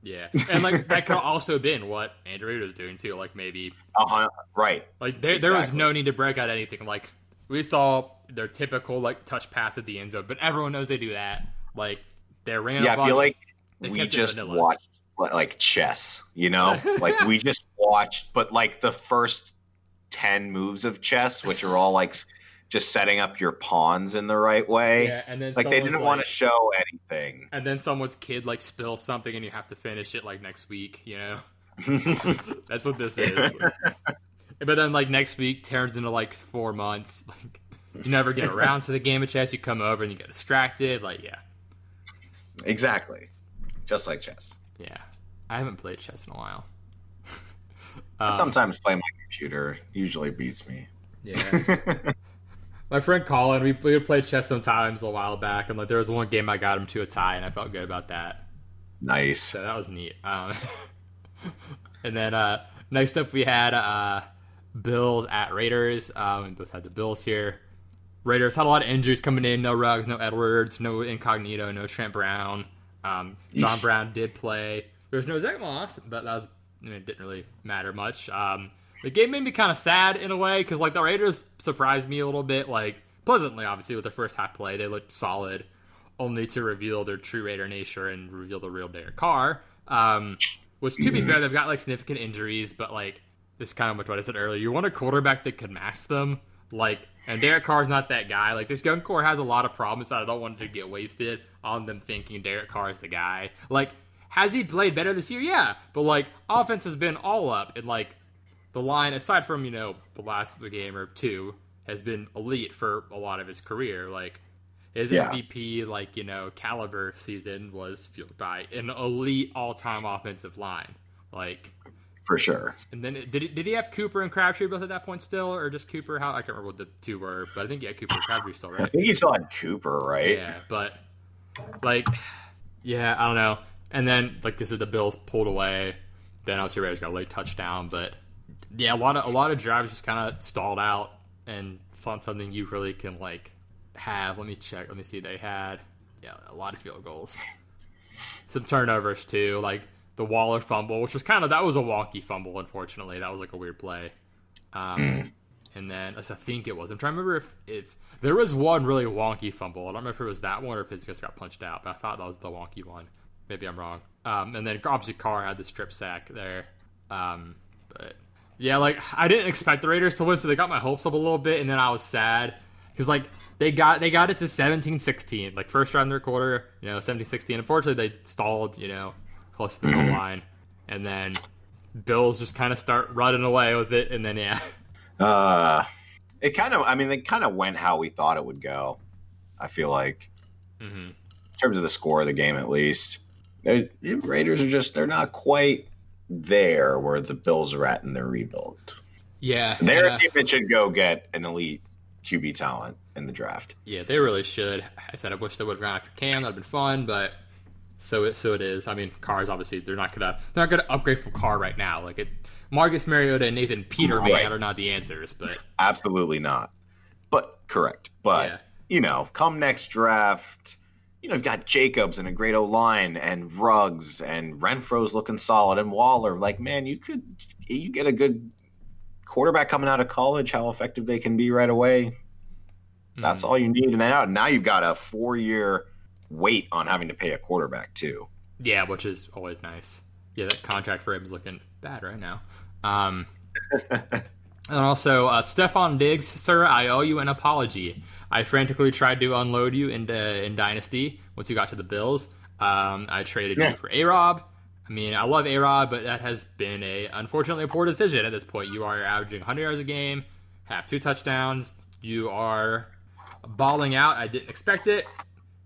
Yeah, and like that could also been what Andrew was doing too. Like maybe Uh-huh, right. Like there, there was no need to break out anything. Like we saw their typical like touch pass at the end zone, but everyone knows they do that. Like they ran. yeah, I feel like we just watched like chess, you know? like we just watched, but like the first 10 moves of chess, which are all like just setting up your pawns in the right way. yeah, and then Like they didn't want to show anything. And then someone's kid like spills something, and you have to finish it like next week. You know, that's what this is. but then like next week turns into like four months. Like you never get around to the game of chess. You come over and you get distracted. Like yeah, exactly. Just like chess. yeah. I haven't played chess in a while. I Um, sometimes play my computer, usually beats me. yeah. My friend Colin, we, we would play chess sometimes a while back, and like there was one game I got him to a tie, and I felt good about that. nice. So that was neat. Um, and then uh, next up, we had uh, Bills at Raiders. Um, we both had the Bills here. Raiders had a lot of injuries coming in. No Ruggs, no Edwards, no Incognito, no Trent Brown. Um, John Brown did play. There was no Zach Moss, but that was I mean, it didn't really matter much. Um, the game made me kind of sad in a way because like the Raiders surprised me a little bit, like pleasantly, obviously with their first half play. They looked solid, only to reveal their true Raider nature and reveal the real Derek Carr. Um, which to be fair, they've got like significant injuries, but like this is kind of what I said earlier. You want a quarterback that could mask them, like. And Derek Carr's not that guy. Like this young core has a lot of problems that I don't want to get wasted on them thinking Derek Carr is the guy. Like, has he played better this year? Yeah, but like offense has been all up, and like the line, aside from you know the last game or two, has been elite for a lot of his career. Like his Yeah. MVP, like you know caliber season was fueled by an elite all-time offensive line. Like, For sure. and then did he, did he have Cooper and Crabtree both at that point still, or just Cooper? How I can't remember what the two were, but I think yeah, Cooper and Crabtree still, I think he still had Cooper, right? Yeah, but like, yeah, I don't know. And then like this is the Bills pulled away. Then obviously Raiders got a late touchdown, but yeah, a lot of a lot of drives just kind of stalled out, and it's not something you really can like have? Let me check. Let me see. They had yeah a lot of field goals, some turnovers too. Like the Waller fumble, which was kind of that was a wonky fumble. Unfortunately, that was like a weird play. Um, mm. And then I think it was. I'm trying to remember if if there was one really wonky fumble. I don't remember if it was that one or if it just got punched out. But I thought that was the wonky one. Maybe I'm wrong. Um, and then obviously Carr had the strip sack there. Um, but yeah, like I didn't expect the Raiders to win, so they got my hopes up a little bit, and then I was sad because like they got they got it to 17-16, like first round their quarter, you know, 17-16. Unfortunately, they stalled, you know, close to the goal mm-hmm. line, and then Bills just kind of start running away with it, and then yeah. Uh, it kind of, I mean, it kind of went how we thought it would go. I feel like, mm-hmm. in terms of the score of the game, at least, the Raiders are just they're not quite there where the Bills are at in their rebuild. Yeah, they're a team that should go get an elite QB talent in the draft. Yeah, they really should. I said I wish they would have gone after Cam. That'd been fun, but so it so it is. I mean, Carr's obviously they're not gonna they're not gonna upgrade from Carr right now. Like it, Marcus Mariota and Nathan Peterman right. are not the answers, but absolutely not. But correct. But yeah. you know, come next draft you know, you've got Jacobs and a great O line and Ruggs and Renfrow's looking solid and Waller. Like, man, you could you get a good quarterback coming out of college, how effective they can be right away. That's mm all you need. And then now you've got a four year wait on having to pay a quarterback too. Yeah, which is always nice. Yeah, that contract for him is looking bad right now. Um, and also, uh, Stefon Diggs, sir, I owe you an apology. I frantically tried to unload you in in Dynasty once you got to the Bills. Um, I traded yeah. you for A Rob. I mean, I love A Rob, but that has been a unfortunately a poor decision at this point. You are averaging 100 yards a game, have two touchdowns. You are balling out. I didn't expect it.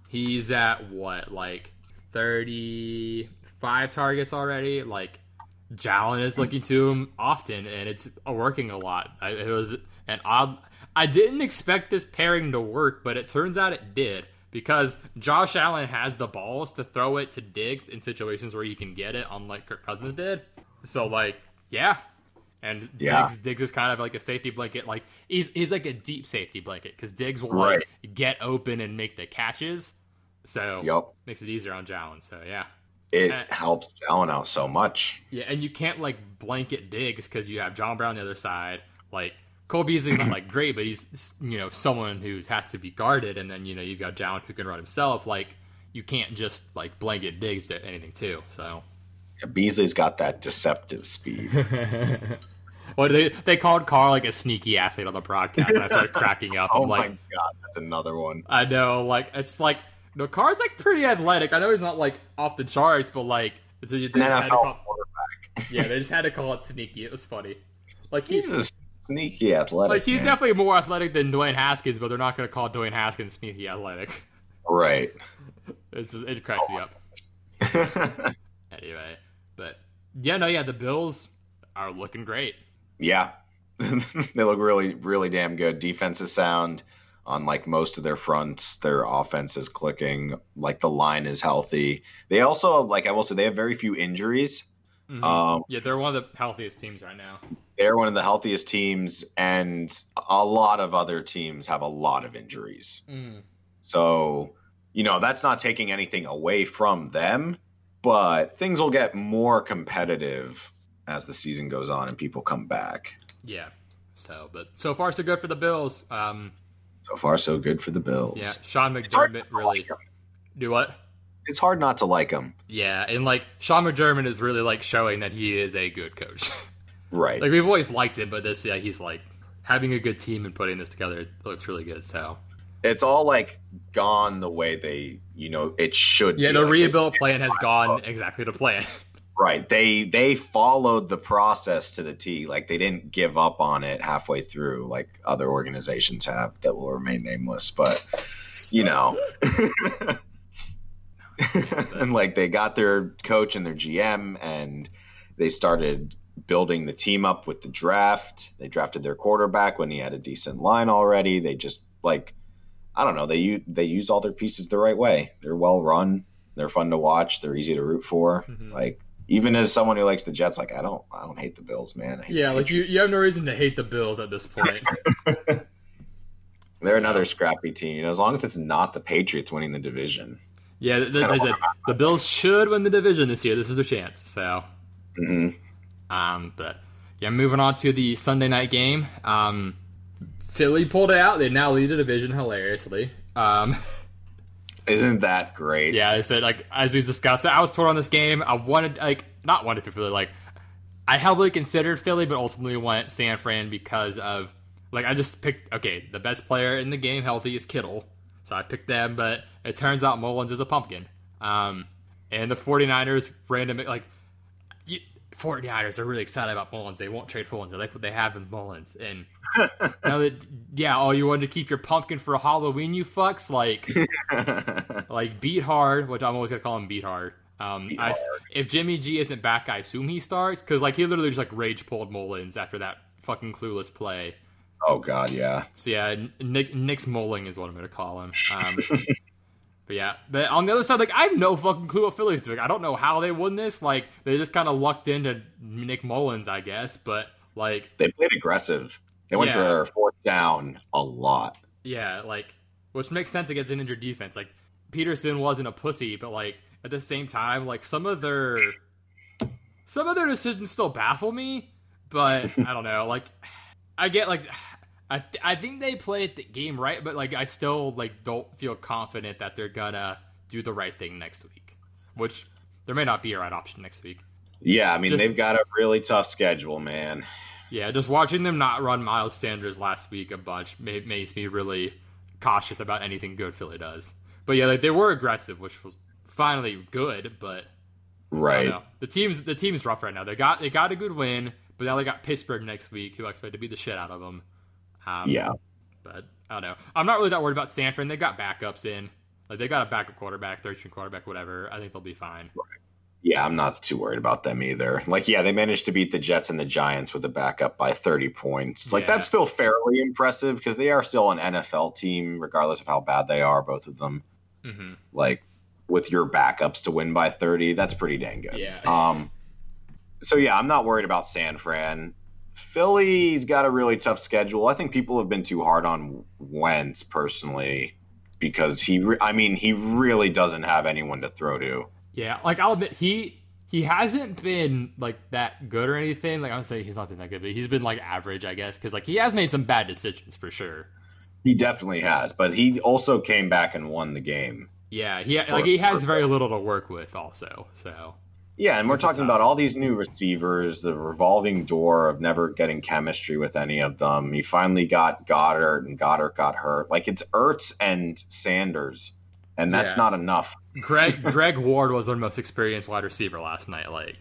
He's at what, like 35 targets already? Like, Jalen is looking to him often, and it's working a lot. it was an odd. I didn't expect this pairing to work, but it turns out it did because Josh Allen has the balls to throw it to Diggs in situations where he can get it, unlike Kirk Cousins did. So, like, yeah. And yeah. Diggs, Diggs is kind of like a safety blanket. Like he's he's like a deep safety blanket because Diggs will right. like get open and make the catches. So yep. makes it easier on Jalen. So yeah. It and, helps Jalen out so much. Yeah, and you can't like blanket Diggs because you have John Brown on the other side. Like Cole Beasley's not like great, but he's you know someone who has to be guarded, and then you know you've got Jalen who can run himself. Like you can't just like blanket Diggs to anything too. So Beasley's got that deceptive speed. What they they called Carr like a sneaky athlete on the broadcast, and I started cracking up. oh like, my god, that's another one. I know, like it's like no Carr's like pretty athletic. I know he's not like off the charts, but like it's a, they NFL call, quarterback. yeah, they just had to call it sneaky. It was funny. Like he's Jesus sneaky athletic. Like he's man. definitely more athletic than Dwayne Haskins, but they're not going to call Dwayne Haskins sneaky athletic. Right. It's just, it cracks oh. me up. Oh anyway, but yeah, no, yeah, the Bills are looking great. Yeah, they look really, really damn good. Defense is sound on like most of their fronts. Their offense is clicking. Like the line is healthy. They also like I will say they have very few injuries. Mm-hmm. Um, yeah, they're one of the healthiest teams right now. They're one of the healthiest teams, and a lot of other teams have a lot of injuries. Mm. So, you know, that's not taking anything away from them, but things will get more competitive as the season goes on and people come back. Yeah. So, but so far so good for the Bills. Um, so far so good for the Bills. Yeah, Sean McDermott really. Like do what? it's hard not to like him. Yeah, and like Sean McDermott is really like showing that he is a good coach. right. Like we've always liked him, but this yeah, he's like having a good team and putting this together it looks really good. So it's all like gone the way they you know it should. Yeah, the like rebuild plan has gone exactly to plan. Right. They they followed the process to the T. Like they didn't give up on it halfway through like other organizations have that will remain nameless. But you know. and like they got their coach and their GM and they started building the team up with the draft. They drafted their quarterback when he had a decent line already. They just like I don't know, they they use all their pieces the right way. They're well run. They're fun to watch. They're easy to root for. Mm-hmm. Like even as someone who likes the Jets, like I don't I don't hate the Bills, man. Yeah, like you, you have no reason to hate the Bills at this point. They're So- another scrappy team. You know, as long as it's not the Patriots winning the division. Yeah, th- th- kinda they said the Bills should win the division this year. This is their chance. So, hmm um, but yeah, moving on to the Sunday night game. Um, Philly pulled it out. They now lead the division hilariously. Um, Isn't that great? yeah, I said like as we discussed, I was torn on this game. I wanted like not wanted to Philly like I heavily considered Philly, but ultimately went San Fran because of like I just picked okay the best player in the game healthy is Kittle, so I picked them. But it turns out Mullens is a pumpkin. Um, and the 49ers random like 49ers are really excited about Mullens. They won't trade Mullens. They like what they have in Mullens. And now that yeah, oh, you wanted to keep your pumpkin for Halloween, you fucks like like beat hard, which I'm always gonna call him beat hard. Um, Beat I- hard. if Jimmy G isn't back, I assume he starts because like he literally just like rage pulled Mullens after that fucking clueless play. oh God, yeah. So yeah, Nick Nick's mulling is what I'm gonna call him. Um, but yeah, but on the other side, like I have no fucking clue what Philly's doing. I don't know how they won this. Like they just kind of lucked into Nick Mullens, I guess. But like They played aggressive. They went Yeah. for fourth down a lot. Yeah, like which makes sense against an injured defense. Like Pederson wasn't a pussy, but like at the same time, like some of their some of their decisions still baffle me. But I don't know. Like I get like I th- I think they played the game right, but like I still like don't feel confident that they're gonna do the right thing next week. Which there may not be a right option next week. Yeah, I mean Just- they've got a really tough schedule, man. Yeah, just watching them not run Miles Sanders last week a bunch ma- makes me really cautious about anything good Philly does. But yeah, like they were aggressive, which was finally good. But I Right. don't know. the team's the team's rough right now. They got they got a good win, but now they got Pittsburgh next week, who I expect to beat the shit out of them. Um, Yeah. but I don't know. I'm not really that worried about San Fran. They got backups in. Like they got a backup quarterback, third string quarterback, whatever. I think they'll be fine. Yeah, I'm not too worried about them either. Like, yeah, they managed to beat the Jets and the Giants with a backup by 30 points. Like, Yeah. that's still fairly impressive because they are still an NFL team, regardless of how bad they are, both of them. hmm Like, with your backups to win by 30, that's pretty dang good. Yeah. Um, so yeah, I'm not worried about San Fran. Philly's got a really tough schedule. I think people have been too hard on Wentz personally because he, re- I mean, he really doesn't have anyone to throw to. Yeah, like I'll admit he he hasn't been like that good or anything. Like I'm saying he's not been that good, but he's been like average, I guess, because like he has made some bad decisions for sure. He definitely has, but he also came back and won the game. Yeah, he For- like he has very little to work with, also. So Yeah, and we're talking about all these new receivers, the revolving door of never getting chemistry with any of them. He finally got Goedert, and Goedert got hurt. Like it's Ertz and Sanders, and that's Yeah. not enough, Greg Greg Ward was their most experienced wide receiver last night. Like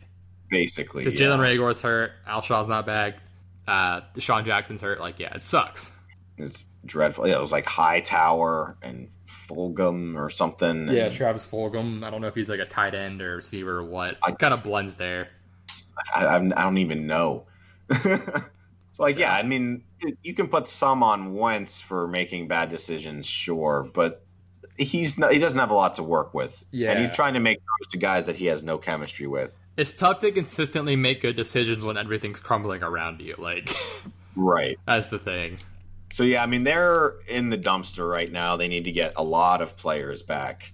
basically. because yeah. Jalen Reagor's hurt, Alshon's not back, uh, DeSean Jackson's hurt. Like yeah, it sucks. It's dreadful. Yeah, it was like Hightower and Fulgham or something. Yeah, and Travis Fulgham. I don't know if he's like a tight end or receiver or what. I- kind of blends there. I, I don't even know. it's like, yeah, I mean, you can put some on Wentz for making bad decisions, sure, but he's not, he doesn't have a lot to work with. Yeah. and he's trying to make throws to guys that he has no chemistry with. It's tough to consistently make good decisions when everything's crumbling around you. Like Right. that's the thing. So yeah, I mean, they're in the dumpster right now. They need to get a lot of players back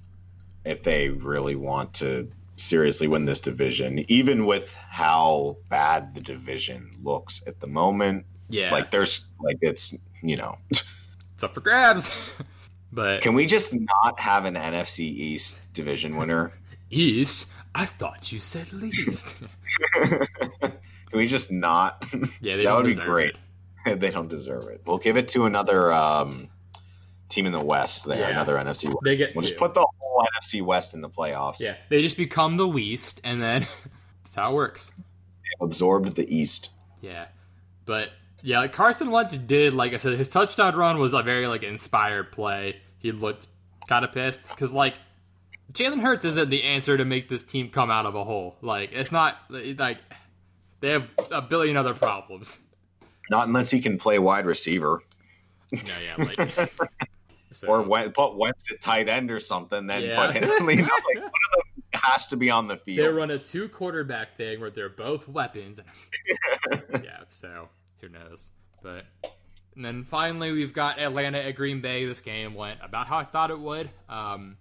if they really want to seriously win this division. Even with how bad the division looks at the moment, Yeah, like there's like it's you know. it's up for grabs. but Can we just not have an NFC East division winner? East, I thought you said least. Can we just not? yeah, they That don't would be great. it. they don't deserve it. We'll give it to another um, team in the West. There, Yeah. another NFC. West. They get We'll two. just put the whole NFC West in the playoffs. yeah, they just become the West, and then that's how it works. Absorbed the East. Yeah, but yeah, Carson Wentz did. Like I said, his touchdown run was a very like inspired play. He looked kind of pissed because like Jalen Hurts isn't the answer to make this team come out of a hole. Like it's not like they have a billion other problems. Not unless he can play wide receiver Yeah, yeah, like so, or put Wentz at tight end or something. Then Yeah. put him. Like one of them has to be on the field. they run a two quarterback thing where they're both weapons. yeah, so who knows? But And then finally, we've got Atlanta at Green Bay. This game went about how I thought it would. Um,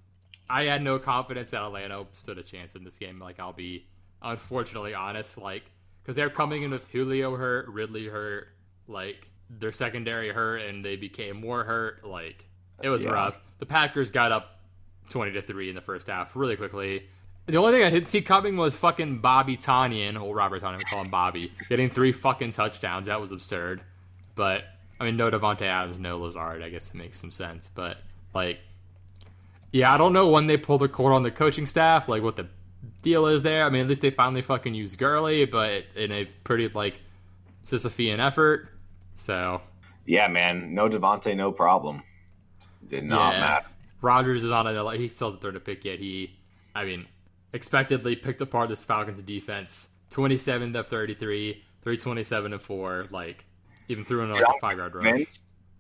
I had no confidence that Atlanta stood a chance in this game. Like, I'll be unfortunately honest. Like, because they're coming in with Julio hurt, Ridley hurt, like, their secondary hurt, and they became more hurt. Like, it was Yeah. rough. The Packers got up 20 to 3 in the first half really quickly. The only thing I didn't see coming was fucking Bobby Tonyan, or Robert Tonyan, we call him Bobby, getting three fucking touchdowns. That was absurd. But, I mean, no Davante Adams, no Lazard. I guess it makes some sense. But, like, yeah, I don't know when they pull the cord on the coaching staff, like what the deal is there. I mean, at least they finally fucking used Gurley, but in a pretty, like, Sisyphean effort. So, Yeah, man. No Davante, no problem. Did not Yeah. matter. Rodgers is on a he still hasn't thrown a pick yet. He, I mean, expectedly picked apart this Falcons defense. Twenty seven to thirty three, three twenty seven and four. Like even threw in like a five yard run.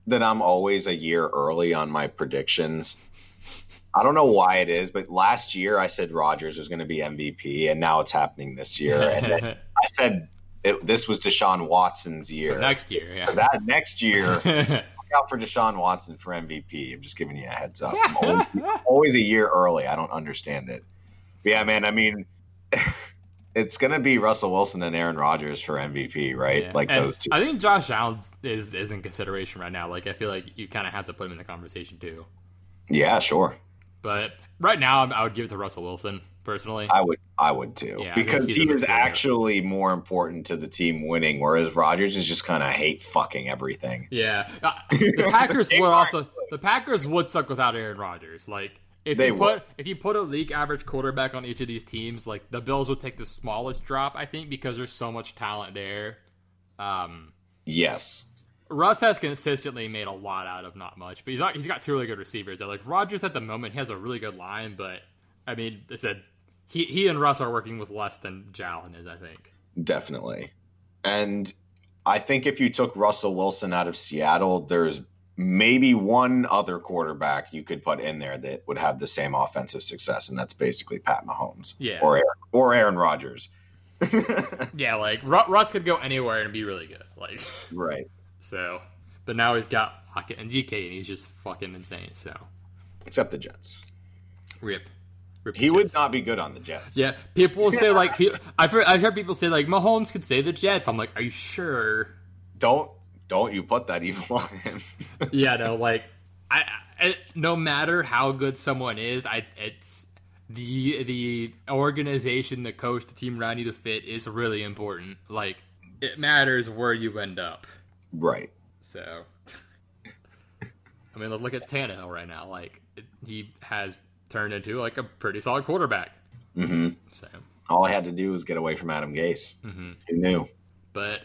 That I'm always a year early on my predictions. I don't know why it is, but last year I said Rodgers was going to be MVP, and now it's happening this year. And I said it, this was Deshaun Watson's year. For next year, yeah. that next year, look out for Deshaun Watson for MVP. I'm just giving you a heads up. Always, always a year early. I don't understand it. But yeah, man. I mean, it's gonna be Russell Wilson and Aaron Rodgers for MVP, right? Yeah. Like And those two. I think Josh Allen is is in consideration right now. Like I feel like you kind of have to put him in the conversation too. yeah, sure. But right now, I would give it to Russell Wilson personally. I would. I would too, Yeah, because he is best player. actually more important to the team winning, whereas Rodgers is just kind of hate fucking everything. Yeah, Uh, the Packers would also the Packers would suck without Aaron Rodgers. Like if They you would. put if you put a league average quarterback on each of these teams, like the Bills would take the smallest drop, I think, because there's so much talent there. Um, Yes. Russ has consistently made a lot out of not much, but he's not, he's got two really good receivers. Like Rodgers at the moment, he has a really good line, but I mean, I said he he and Russ are working with less than Jalen is. I think. Definitely. And I think if you took Russell Wilson out of Seattle, there's maybe one other quarterback you could put in there that would have the same offensive success, and that's basically Pat Mahomes. Yeah. Or Aaron, or Aaron Rodgers. Yeah, like Russ could go anywhere and be really good. Like. right. So, but now he's got Lockett and DK, and he's just fucking insane. So, Except the Jets. rip. rip He would not be good on the Jets. Yeah, people will say like I've heard, I've heard people say like Mahomes could save the Jets. I'm like, are you sure? Don't don't you put that evil on him. yeah, no, like I, I no matter how good someone is, I it's the the organization, the coach, the team around you, the fit is really important. Like it matters where you end up. Right. So, I mean, look at Tannehill right now. Like it, he has turned into like a pretty solid quarterback. hmm So, All I had to do was get away from Adam Gase. mhm. Who knew? but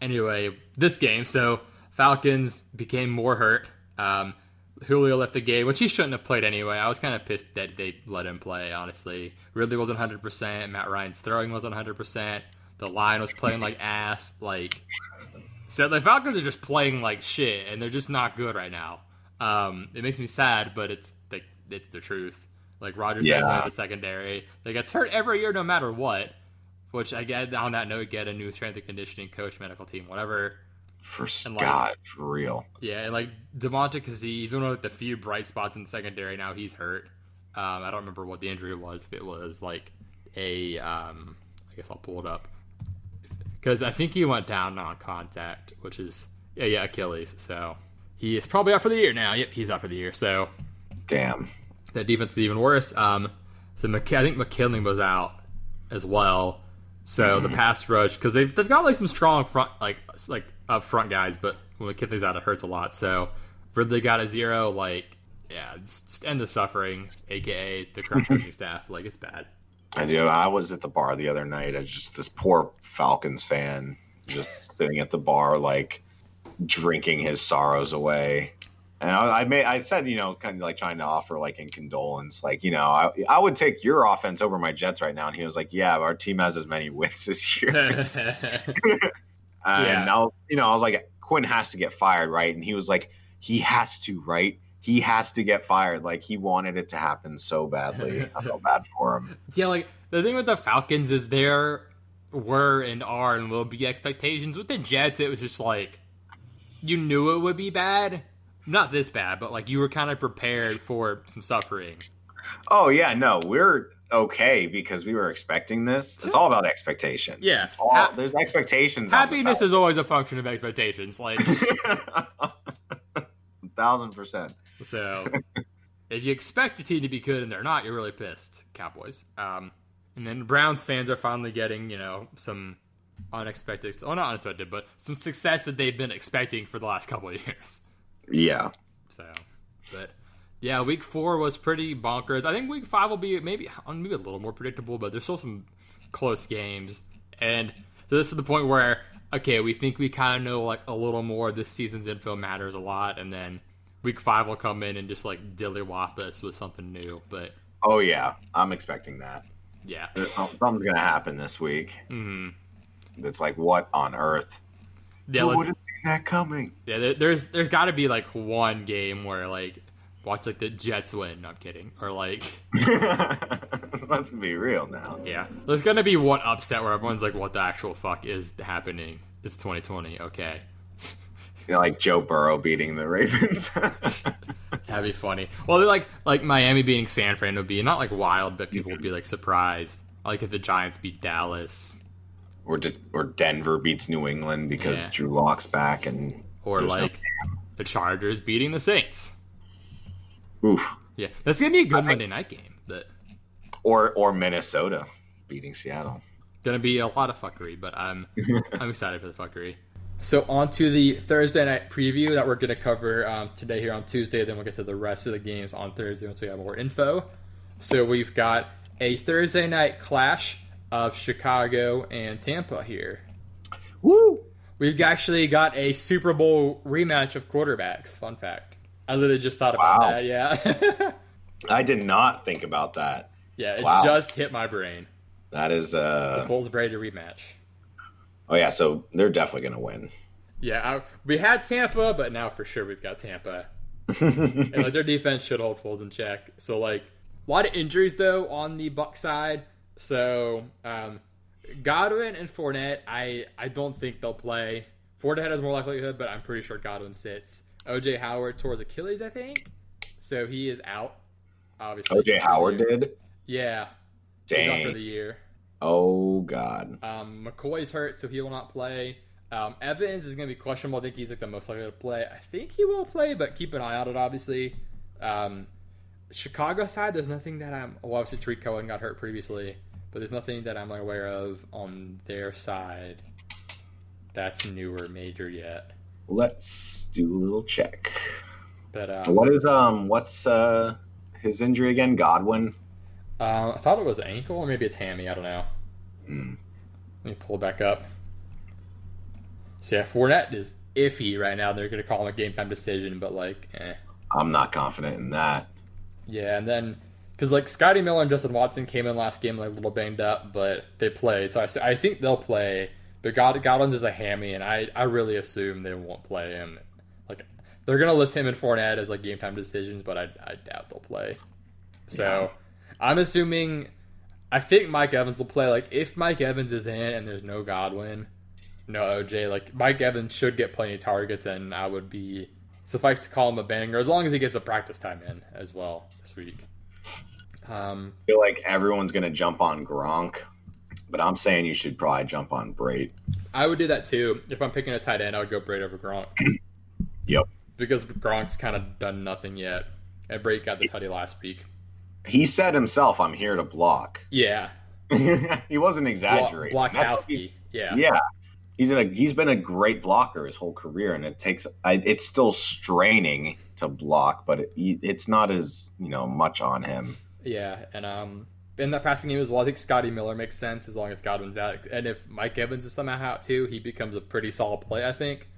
anyway, this game. So Falcons became more hurt. Um, Julio left the game, which he shouldn't have played anyway. I was kind of pissed that they let him play. Honestly, Ridley wasn't 100. percent Matt Ryan's throwing wasn't 100. percent The line was playing like ass. Like, so the Falcons are just playing like shit, and they're just not good right now. Um, it makes me sad, but it's like it's the truth. Like Rodgers has Yeah. had the secondary. They gets hurt every year, no matter what. Which I get on that note, get a new strength and conditioning coach, medical team, whatever. For And, like- God, for real. Yeah, and like Damontae Kazee, he's one of like, the few bright spots in the secondary. Now he's hurt. Um, I don't remember what the injury was. If it was like a, um, I guess I'll pull it up because I think he went down non-contact, which is yeah, yeah, Achilles. So he is probably out for the year now. Yep, he's out for the year. So Damn. that defense is even worse. Um, so Mc- I think McKinley was out as well. So the pass rush because they've they've got like some strong front like like up front guys, but when McKinley's out, it hurts a lot. So Ridley got a zero. Like yeah, just, just end the suffering, aka the current coaching staff. Like it's bad. I do. I was at the bar the other night. I just this poor Falcons fan just sitting at the bar, like drinking his sorrows away. And I, I made, I said, you know, kind of like trying to offer like in condolence, like you know, I, I would take your offense over my Jets right now. And he was like, yeah, our team has as many wins this year. and Yeah. now, you know, I was like, Quinn has to get fired, right? And he was like, he has to, right? He has to get fired. Like he wanted it to happen so badly. I felt bad for him. yeah, like the thing with the Falcons is there were and are and will be expectations. With the Jets, it was just like you knew it would be bad. Not this bad, but like you were kind of prepared for some suffering. Oh yeah, no, we're okay because we were expecting this. It's all about expectation. Yeah. All, Ha- there's expectations. on the happiness is always a function of expectations. Like thousand percent. so, if you expect your team to be good and they're not, you're really pissed, Cowboys. Um, and then Browns fans are finally getting you know some unexpected, well not unexpected, but some success that they've been expecting for the last couple of years. Yeah. So, but yeah, week four was pretty bonkers. I think week five will be maybe maybe a little more predictable, but there's still some close games. And so this is the point where okay, we think we kind of know like a little more. This season's info matters a lot, and then week five will come in and just like dillywop us with something new. But Oh yeah, I'm expecting that. yeah, There's Something's gonna happen this week. hmm That's like, what on earth? yeah, Who would have seen that coming? yeah. There, there's there's got to be like one game where like watch like the Jets win. No, I'm kidding. Or like Let's be real now. Yeah. There's gonna be one upset where everyone's like, "What the actual fuck is happening?" It's 2020. Okay, like Joe Burrow beating the Ravens. that'd be funny. Well, they're like like Miami beating San Fran would be not like wild, but people would be like surprised. Like if the Giants beat Dallas, or De- or Denver beats New England because Yeah. Drew Lock's back and or There's no- like the Chargers beating the Saints. oof. Yeah, that's gonna be a good Monday night game. That Or or Minnesota beating Seattle. gonna be a lot of fuckery, but I'm I'm excited for the fuckery. So on to the Thursday night preview that we're gonna cover um, today here on Tuesday. Then we'll get to the rest of the games on Thursday once we have more info. So we've got a Thursday night clash of Chicago and Tampa here. Woo! We've actually got a Super Bowl rematch of quarterbacks. Fun fact. I literally just thought about Wow. that. Yeah, I did not think about that. yeah. It Wow. just hit my brain. That is uh The Foles Brady rematch. Oh yeah, so they're definitely gonna win. Yeah, I, we had Tampa, but now for sure we've got Tampa. and like their defense should hold Foles in check. So like a lot of injuries though on the Buck side. So um, Godwin and Fournette, I I don't think they'll play. Fournette has more likelihood, but I'm pretty sure Godwin sits. OJ Howard towards Achilles, I think. So he is out. Obviously, OJ Howard did. Yeah, he's out for the year. Oh god. Um, McCoy's hurt, so he will not play. Um, Evans is going to be questionable. I think he's like the most likely to play. I think he will play, but keep an eye on it. Obviously, um, Chicago side, there's nothing that I'm. Well, obviously Tarik Cohen got hurt previously, but there's nothing that I'm aware of on their side that's new or major yet. Let's do a little check. But um, What is um what's uh his injury again? Godwin? Uh, I thought it was ankle or maybe it's hammy. I don't know. Hmm. Let me pull it back up. So yeah, Fournette is iffy right now. They're going to call him a game time decision, but like, eh. I'm not confident in that. Yeah, and then because like Scotty Miller and Justin Watson came in last game like a little banged up, but they played. So I think they'll play. But God, Godwin's is a hammy, and I, I really assume they won't play him. Like they're gonna list him and Fournette as like game time decisions, but I, I doubt they'll play. So I'm assuming. I think Mike Evans will play. Like if Mike Evans is in and there's no Godwin, no OJ, like Mike Evans should get plenty of targets, and I would be suffice to call him a banger as long as he gets a practice time in as well this week. Um, I feel like everyone's gonna jump on Gronk, but I'm saying you should probably jump on Brate. I would do that too. If I'm picking a tight end, I would go Brate over Gronk. Yep. Because Gronk's kind of done nothing yet. And Brate got the tutty last week. He said himself, "I'm here to block." Yeah. he wasn't exaggerating. Block, Blockowski. Yeah. yeah, he's in a he's been a great blocker his whole career, and it takes I, it's still straining to block, but it, it's not as you know much on him. Yeah. And um, in that passing game as well, I think Scotty Miller makes sense as long as Godwin's out. And if Mike Evans is somehow out too, he becomes a pretty solid play, I think.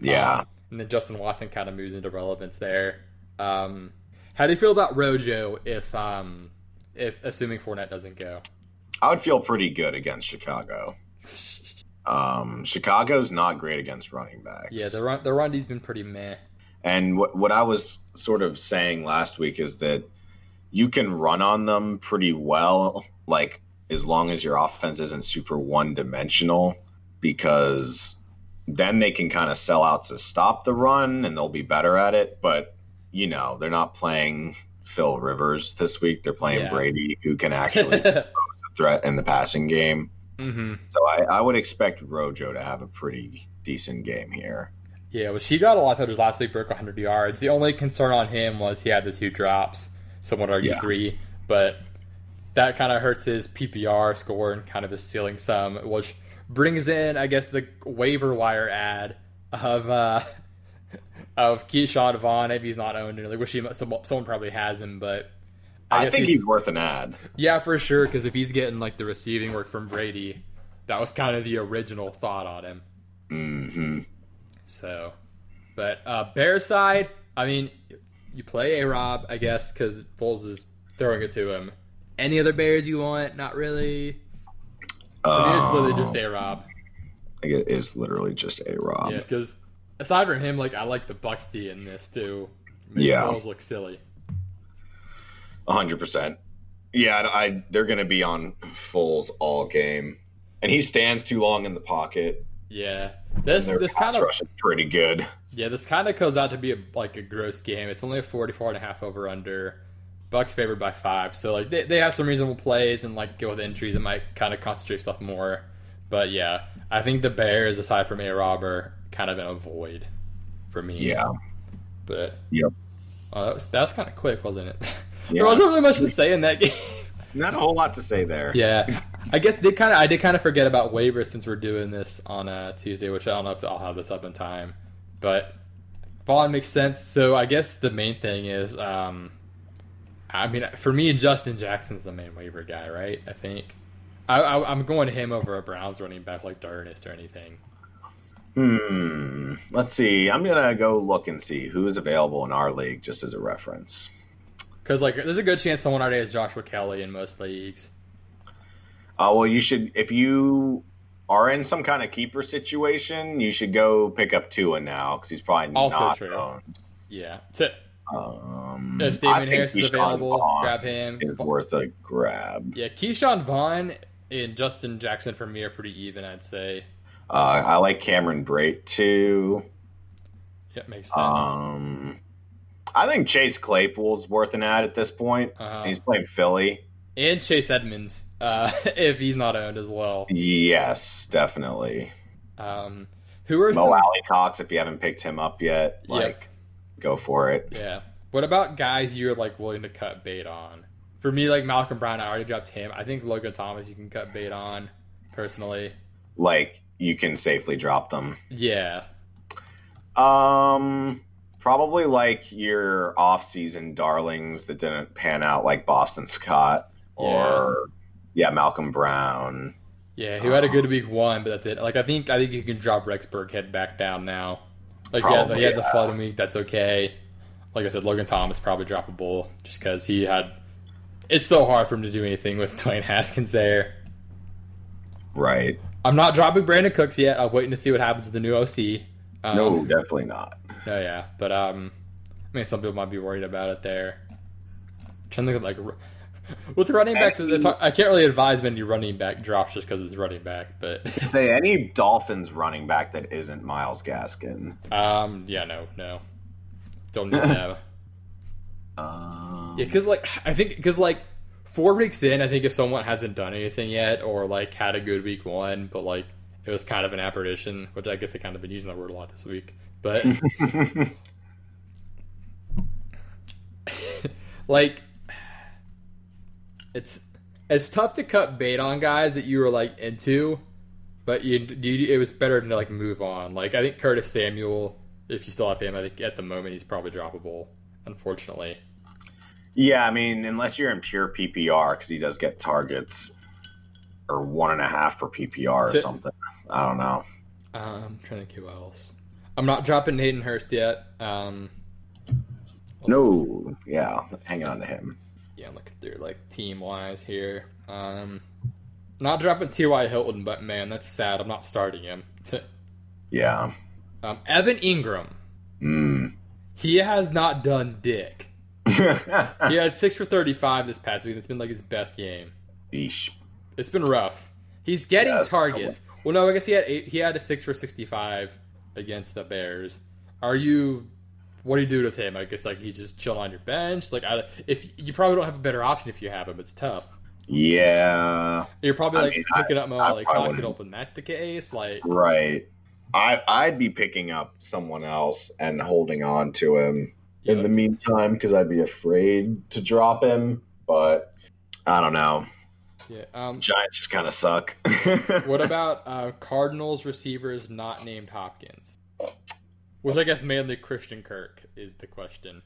Yeah, Um, and then Justin Watson kind of moves into relevance there. Um, how do you feel about Rojo if um, if assuming Fournette doesn't go? I would feel pretty good against Chicago. Um, Chicago's not great against running backs. Yeah, the run the run D's been pretty meh. And what what I was sort of saying last week is that you can run on them pretty well, like as long as your offense isn't super one dimensional, because then they can kind of sell out to stop the run and they'll be better at it. But, you know, they're not playing Phil Rivers this week. They're playing Yeah. Brady, who can actually pose a threat in the passing game. hmm So I, I would expect Rojo to have a pretty decent game here. Yeah, which he got a lot of touches last week, broke 100 yards. The only concern on him was he had the two drops. Some would argue Yeah. three, but that kind of hurts his PPR score and kind of his ceiling some, which brings in, I guess, the waiver wire ad of uh, of Ke'Shawn Vaughn. Maybe he's not owned. Like, wish he, someone, someone probably has him, but I, guess think he's, worth an ad. yeah, for sure. Because if he's getting like the receiving work from Brady, that was kind of the original thought on him. hmm So, but uh, Bear side, I mean, you play a Rob, I guess, because Foles is throwing it to him. Any other Bears you want? Not really. I mean, it's literally just a Rob. It is literally just a Rob. Yeah, because aside from him, like I like the Bucs D in this too. Make Yeah. Foles look silly. hundred percent. Yeah, I, I- they're going to be on Foles all game, and he stands too long in the pocket. Yeah, this this kind of pretty good. yeah this kind of goes out to be a, like a gross game. It's only a 44 and a half over under. Bucs favored by five, so like they, they have some reasonable plays and like go with injuries, it might kind of concentrate stuff more. But yeah, I think the Bears, aside from a Rob, are kind of in a void for me. Yeah, but Yep. oh, that was that was kind of quick, wasn't it? Yeah. there wasn't really much to say in that game. not a whole lot to say there. Yeah, I guess did kind of I did kind of forget about waivers since we're doing this on a Tuesday, which I don't know if I'll have this up in time, but Vaughn makes sense. So I guess the main thing is, um, I mean, for me, Justin Jackson's the main waiver guy, right? I think I, I, I'm going to him over a Browns running back like D'Ernest or anything. Hmm. Let's see. I'm gonna go look and see who's available in our league, just as a reference. Because like, there's a good chance someone already has Joshua Kelley in most leagues. Uh, well, you should if you are in some kind of keeper situation, you should go pick up Tua now because he's probably Also not true. owned. Yeah, so Um, if Damien Harris is available, Vaughn grab him. Is worth a grab. Yeah, Ke'Shawn Vaughn and Justin Jackson for me are pretty even, I'd say. Uh, I like Cameron Brate too. Yeah, makes sense. Um, I think Chase Claypool's worth an ad at this point. Uh-huh. He's playing Philly. and Chase Edmonds, uh, if he's not owned as well. Yes, definitely. Um, who are Mo some? Alie-Cox, if you haven't picked him up yet, like go for it. Yeah. What about guys you're like willing to cut bait on? For me, like Malcolm Brown, I already dropped him. I think Logan Thomas you can cut bait on, personally. Like you can safely drop them. Yeah. Um, probably like your off-season darlings that didn't pan out, like Boston Scott or yeah, Malcolm Brown. Yeah, who had a good week one, but that's it. Like I think I think you can drop Rex Burkhead back down now. Like yeah, Probably, he had the yeah. flooding week. That's okay. Like I said, Logan Thomas probably droppable just because he had. It's so hard for him to do anything with Dwayne Haskins there. Right? I'm not dropping Brandin Cooks yet. I'm waiting to see what happens to the new OC. Um, no, definitely not. No, yeah, but um, I mean, some people might be worried about it there. trying to look at like with running backs, it's, it's hard, I can't really advise many running back drops just because it's running back. But Say any Dolphins running back that isn't Myles Gaskin. um, yeah, no, no, don't need that. Um, Yeah, because like I think because like four weeks in, I think if someone hasn't done anything yet or like had a good week one, but like it was kind of an apparition, which I guess they kind of been using that word a lot this week. But like it's it's tough to cut bait on guys that you were like into, but you, you it was better to like move on. Like I think Curtis Samuel, if you still have him, I think at the moment he's probably droppable. Unfortunately. Yeah, I mean, unless you're in pure PPR, because he does get targets or one and a half for PPR or something. I don't know. Um, I'm trying to think who else. I'm not dropping Hayden Hurst yet. Um, let's see. No, yeah, hanging on to him. Yeah, I'm looking through like team wise here. Um, not dropping T.Y. Hilton, but man, that's sad. I'm not starting him. Yeah. Um, Evan Engram. Mm. He has not done dick. He had six for 35 this past week. It's been like his best game. Eesh. It's been rough. He's getting Yeah, targets. Well, no, I guess he had eight, he had a six for sixty-five against the Bears. Are you? What do you do with him? I guess like he's just chilling on your bench. Like, I, if you probably don't have a better option if you have him, it's tough. Yeah, You're probably I like mean, I- picking up Mo like Cox and open. That's the case. Like, Right. I I'd be picking up someone else and holding on to him yeah, in the meantime because I'd be afraid to drop him. But I don't know. yeah. Um, Giants just kind of suck. what about uh, Cardinals receivers not named Hopkins? Which I guess mainly Christian Kirk is the question.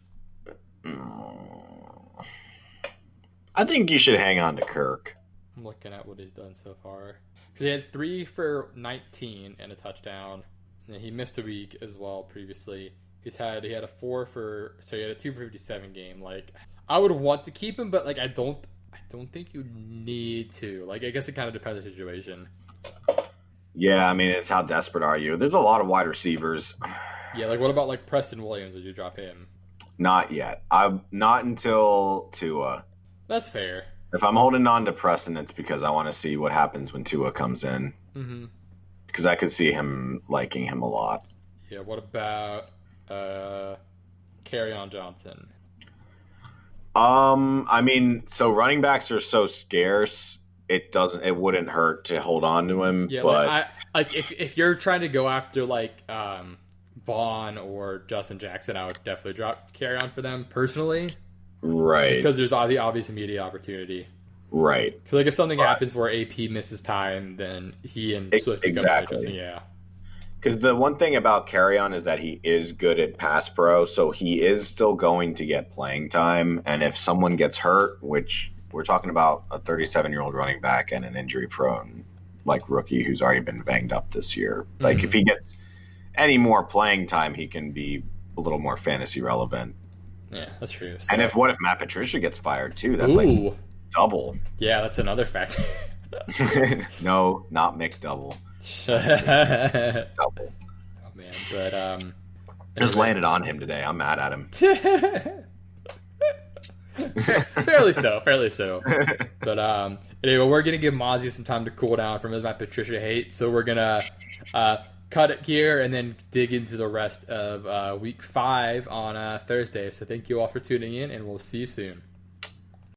I think you should hang on to Kirk. I'm looking at what he's done so far. Because he had three for 19 and a touchdown. And he missed a week as well previously. He's had he had a four for so he had a two for 57 game. Like I would want to keep him, but like I don't I don't think you need to. Like I guess it kind of depends on the situation. Yeah, I mean, it's how desperate are you? There's a lot of wide receivers. Yeah, like what about like Preston Williams? Would you drop him? Not yet. I'm not until Tua. That's fair. If I'm holding on to Preston, it's because I want to see what happens when Tua comes in. Mm-hmm. Because I could see him liking him a lot. Yeah. What about uh, Kerryon Johnson? Um, I mean, so running backs are so scarce. It doesn't. It wouldn't hurt to hold on to him. Yeah, but like, I, like if if you're trying to go after like um, Vaughn or Justin Jackson, I would definitely drop Kerryon for them personally right, because there's all the obvious immediate opportunity. Right. like if something Right. happens where AP misses time, then he and Swift exactly. Yeah, Because the one thing about Kerryon is that he is good at pass pro, so he is still going to get playing time. And if someone gets hurt, which we're talking about a 37 year old running back and an injury prone like rookie who's already been banged up this year, like Mhm. if he gets any more playing time, he can be a little more fantasy relevant. yeah, that's true. So- And if what if Matt Patricia gets fired too? That's Ooh, like double. yeah, that's another factor. no, not McDouble. oh man, but um, Just landed on him today. I'm mad at him. fairly so, fairly so. But um, anyway, we're gonna give Mozzie some time to cool down from his Matt Patricia hate, so we're gonna uh, cut it here and then dig into the rest of uh, week five on uh, Thursday. So thank you all for tuning in, and we'll see you soon.